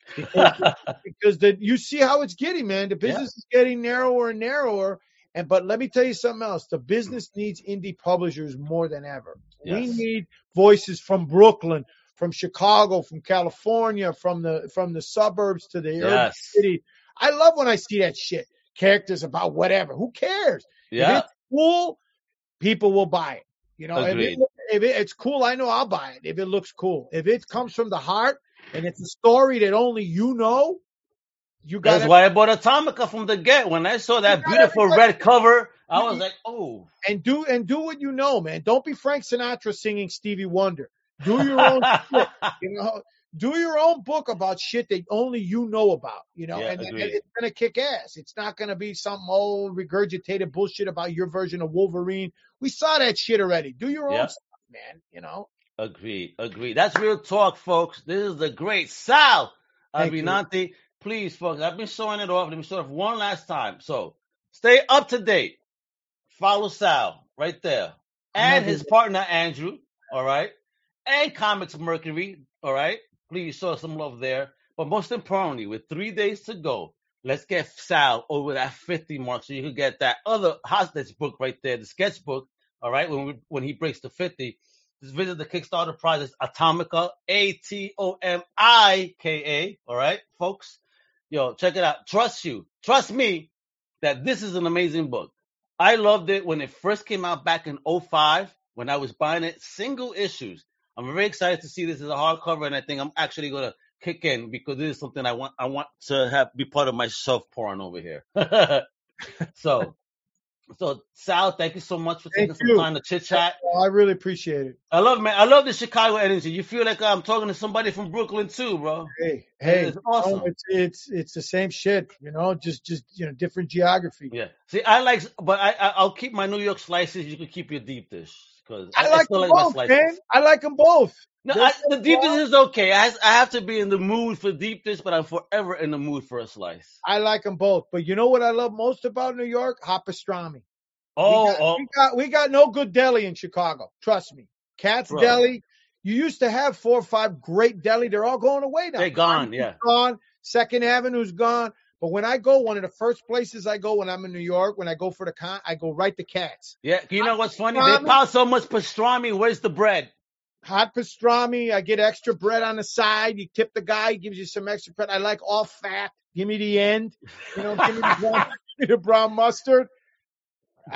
Because, the you see how it's getting, man. The Yeah. business is getting narrower and narrower. And but let me tell you something else. The business needs indie publishers more than ever. We need voices from Brooklyn, from Chicago, from California, from the from the suburbs to the Yes. city. I love when I see that shit. Characters about whatever. Who cares? If it's cool, people will buy it. You know, if, it, if it, it's cool, I know I'll buy it if it looks cool. If it comes from the heart and it's a story that only you know, you got That's why I bought Atomika from the get. When I saw that beautiful red cover, I was like, oh. and do and do what you know, man. Don't be Frank Sinatra singing Stevie Wonder. Do your own shit. You know, do your own book about shit that only you know about. You know, Yeah, and, and it's gonna kick ass. It's not gonna be some old regurgitated bullshit about your version of Wolverine. We saw that shit already. Do your own Yeah. stuff, man. You know. Agreed. agree. That's real talk, folks. This is the great Sal. Abbinanti. Please, folks, I've been showing it off. Let me show it off one last time. So stay up to date. Follow Sal right there. And his partner Andrew, all right? And Comics Mercury, all right? Please show some love there. But most importantly, with three days to go, let's get Sal over that 50 mark so you can get that other hostage book right there, the sketchbook, all right? When we, when he breaks the 50, just visit the Kickstarter project Atomika, A T O M I K A. All right, folks. Yo, check it out. Trust you, trust me that this is an amazing book. I loved it when it first came out back in 05 when I was buying it single issues. I'm very excited to see this as a hardcover, and I think I'm actually gonna kick in because this is something I want I want to have be part of my shelf porn over here. so, so Sal, thank you so much for taking Thank some time to chit chat. I really appreciate it. I love man. I love the Chicago energy. You feel like I'm talking to somebody from Brooklyn too, bro. Hey, hey, It's awesome. no, it's it's it's the same shit. You know, just just you know, different geography. Yeah. See, I like, but I, I I'll keep my New York slices. You can keep your deep dish because I like still them like both, slices. man. I like them both. No, I, the deep dish is okay. I I have to be in the mood for deep dish, but I'm forever in the mood for a slice. I like them both. But you know what I love most about New York? Hot pastrami. Oh, we got, oh, we got we got no good deli in Chicago. Trust me. Katz's Bro. Deli. You used to have four or five great deli. They're all going away now. they're gone. Yeah. Gone. Second Avenue's gone. But when I go, one of the first places I go when I'm in New York, when I go for the con, I go right to Katz. Yeah. You know what's funny? They pile so much pastrami. Where's the bread? Hot pastrami. I get extra bread on the side. You tip the guy, he gives you some extra bread. I like all fat. Give me the end. You know, give me the brown, me the brown mustard.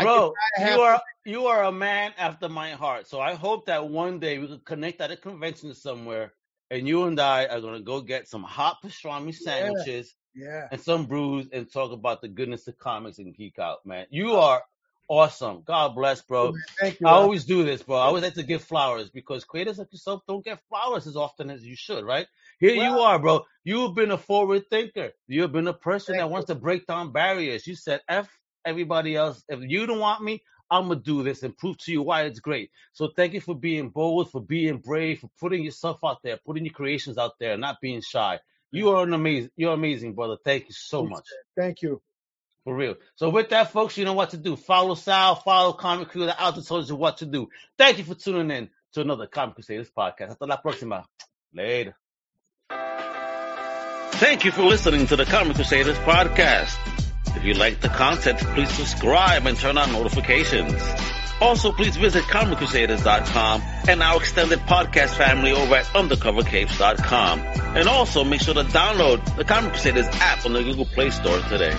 Bro, you are you are a man after my heart. So I hope that one day we could connect at a convention somewhere, and you and I are gonna go get some hot pastrami sandwiches Yeah. and some brews and talk about the goodness of comics and geek out, man. You are awesome. God bless, bro. Thank you. I always do this, bro. I always like to give flowers because creators like yourself don't get flowers as often as you should, right? Here you are, bro. You've been a forward thinker. You've been a person that wants to break down barriers. You said, F everybody else. If you don't want me, I'm going to do this and prove to you why it's great. So thank you for being bold, for being brave, for putting yourself out there, putting your creations out there, not being shy. You are an amazing, you're amazing, brother. Thank you so much. Thank you. For real. So with that, folks, you know what to do. Follow Sal, follow Comic Crew. The Alto told you what to do. Thank you for tuning in to another Comic Crusaders podcast. Hasta la próxima. Later. Thank you for listening to the Comic Crusaders podcast. If you like the content, please subscribe and turn on notifications. Also, please visit ComicCrusaders.com and our extended podcast family over at UndercoverCapes.com. And also make sure to download the Comic Crusaders app on the Google Play Store today.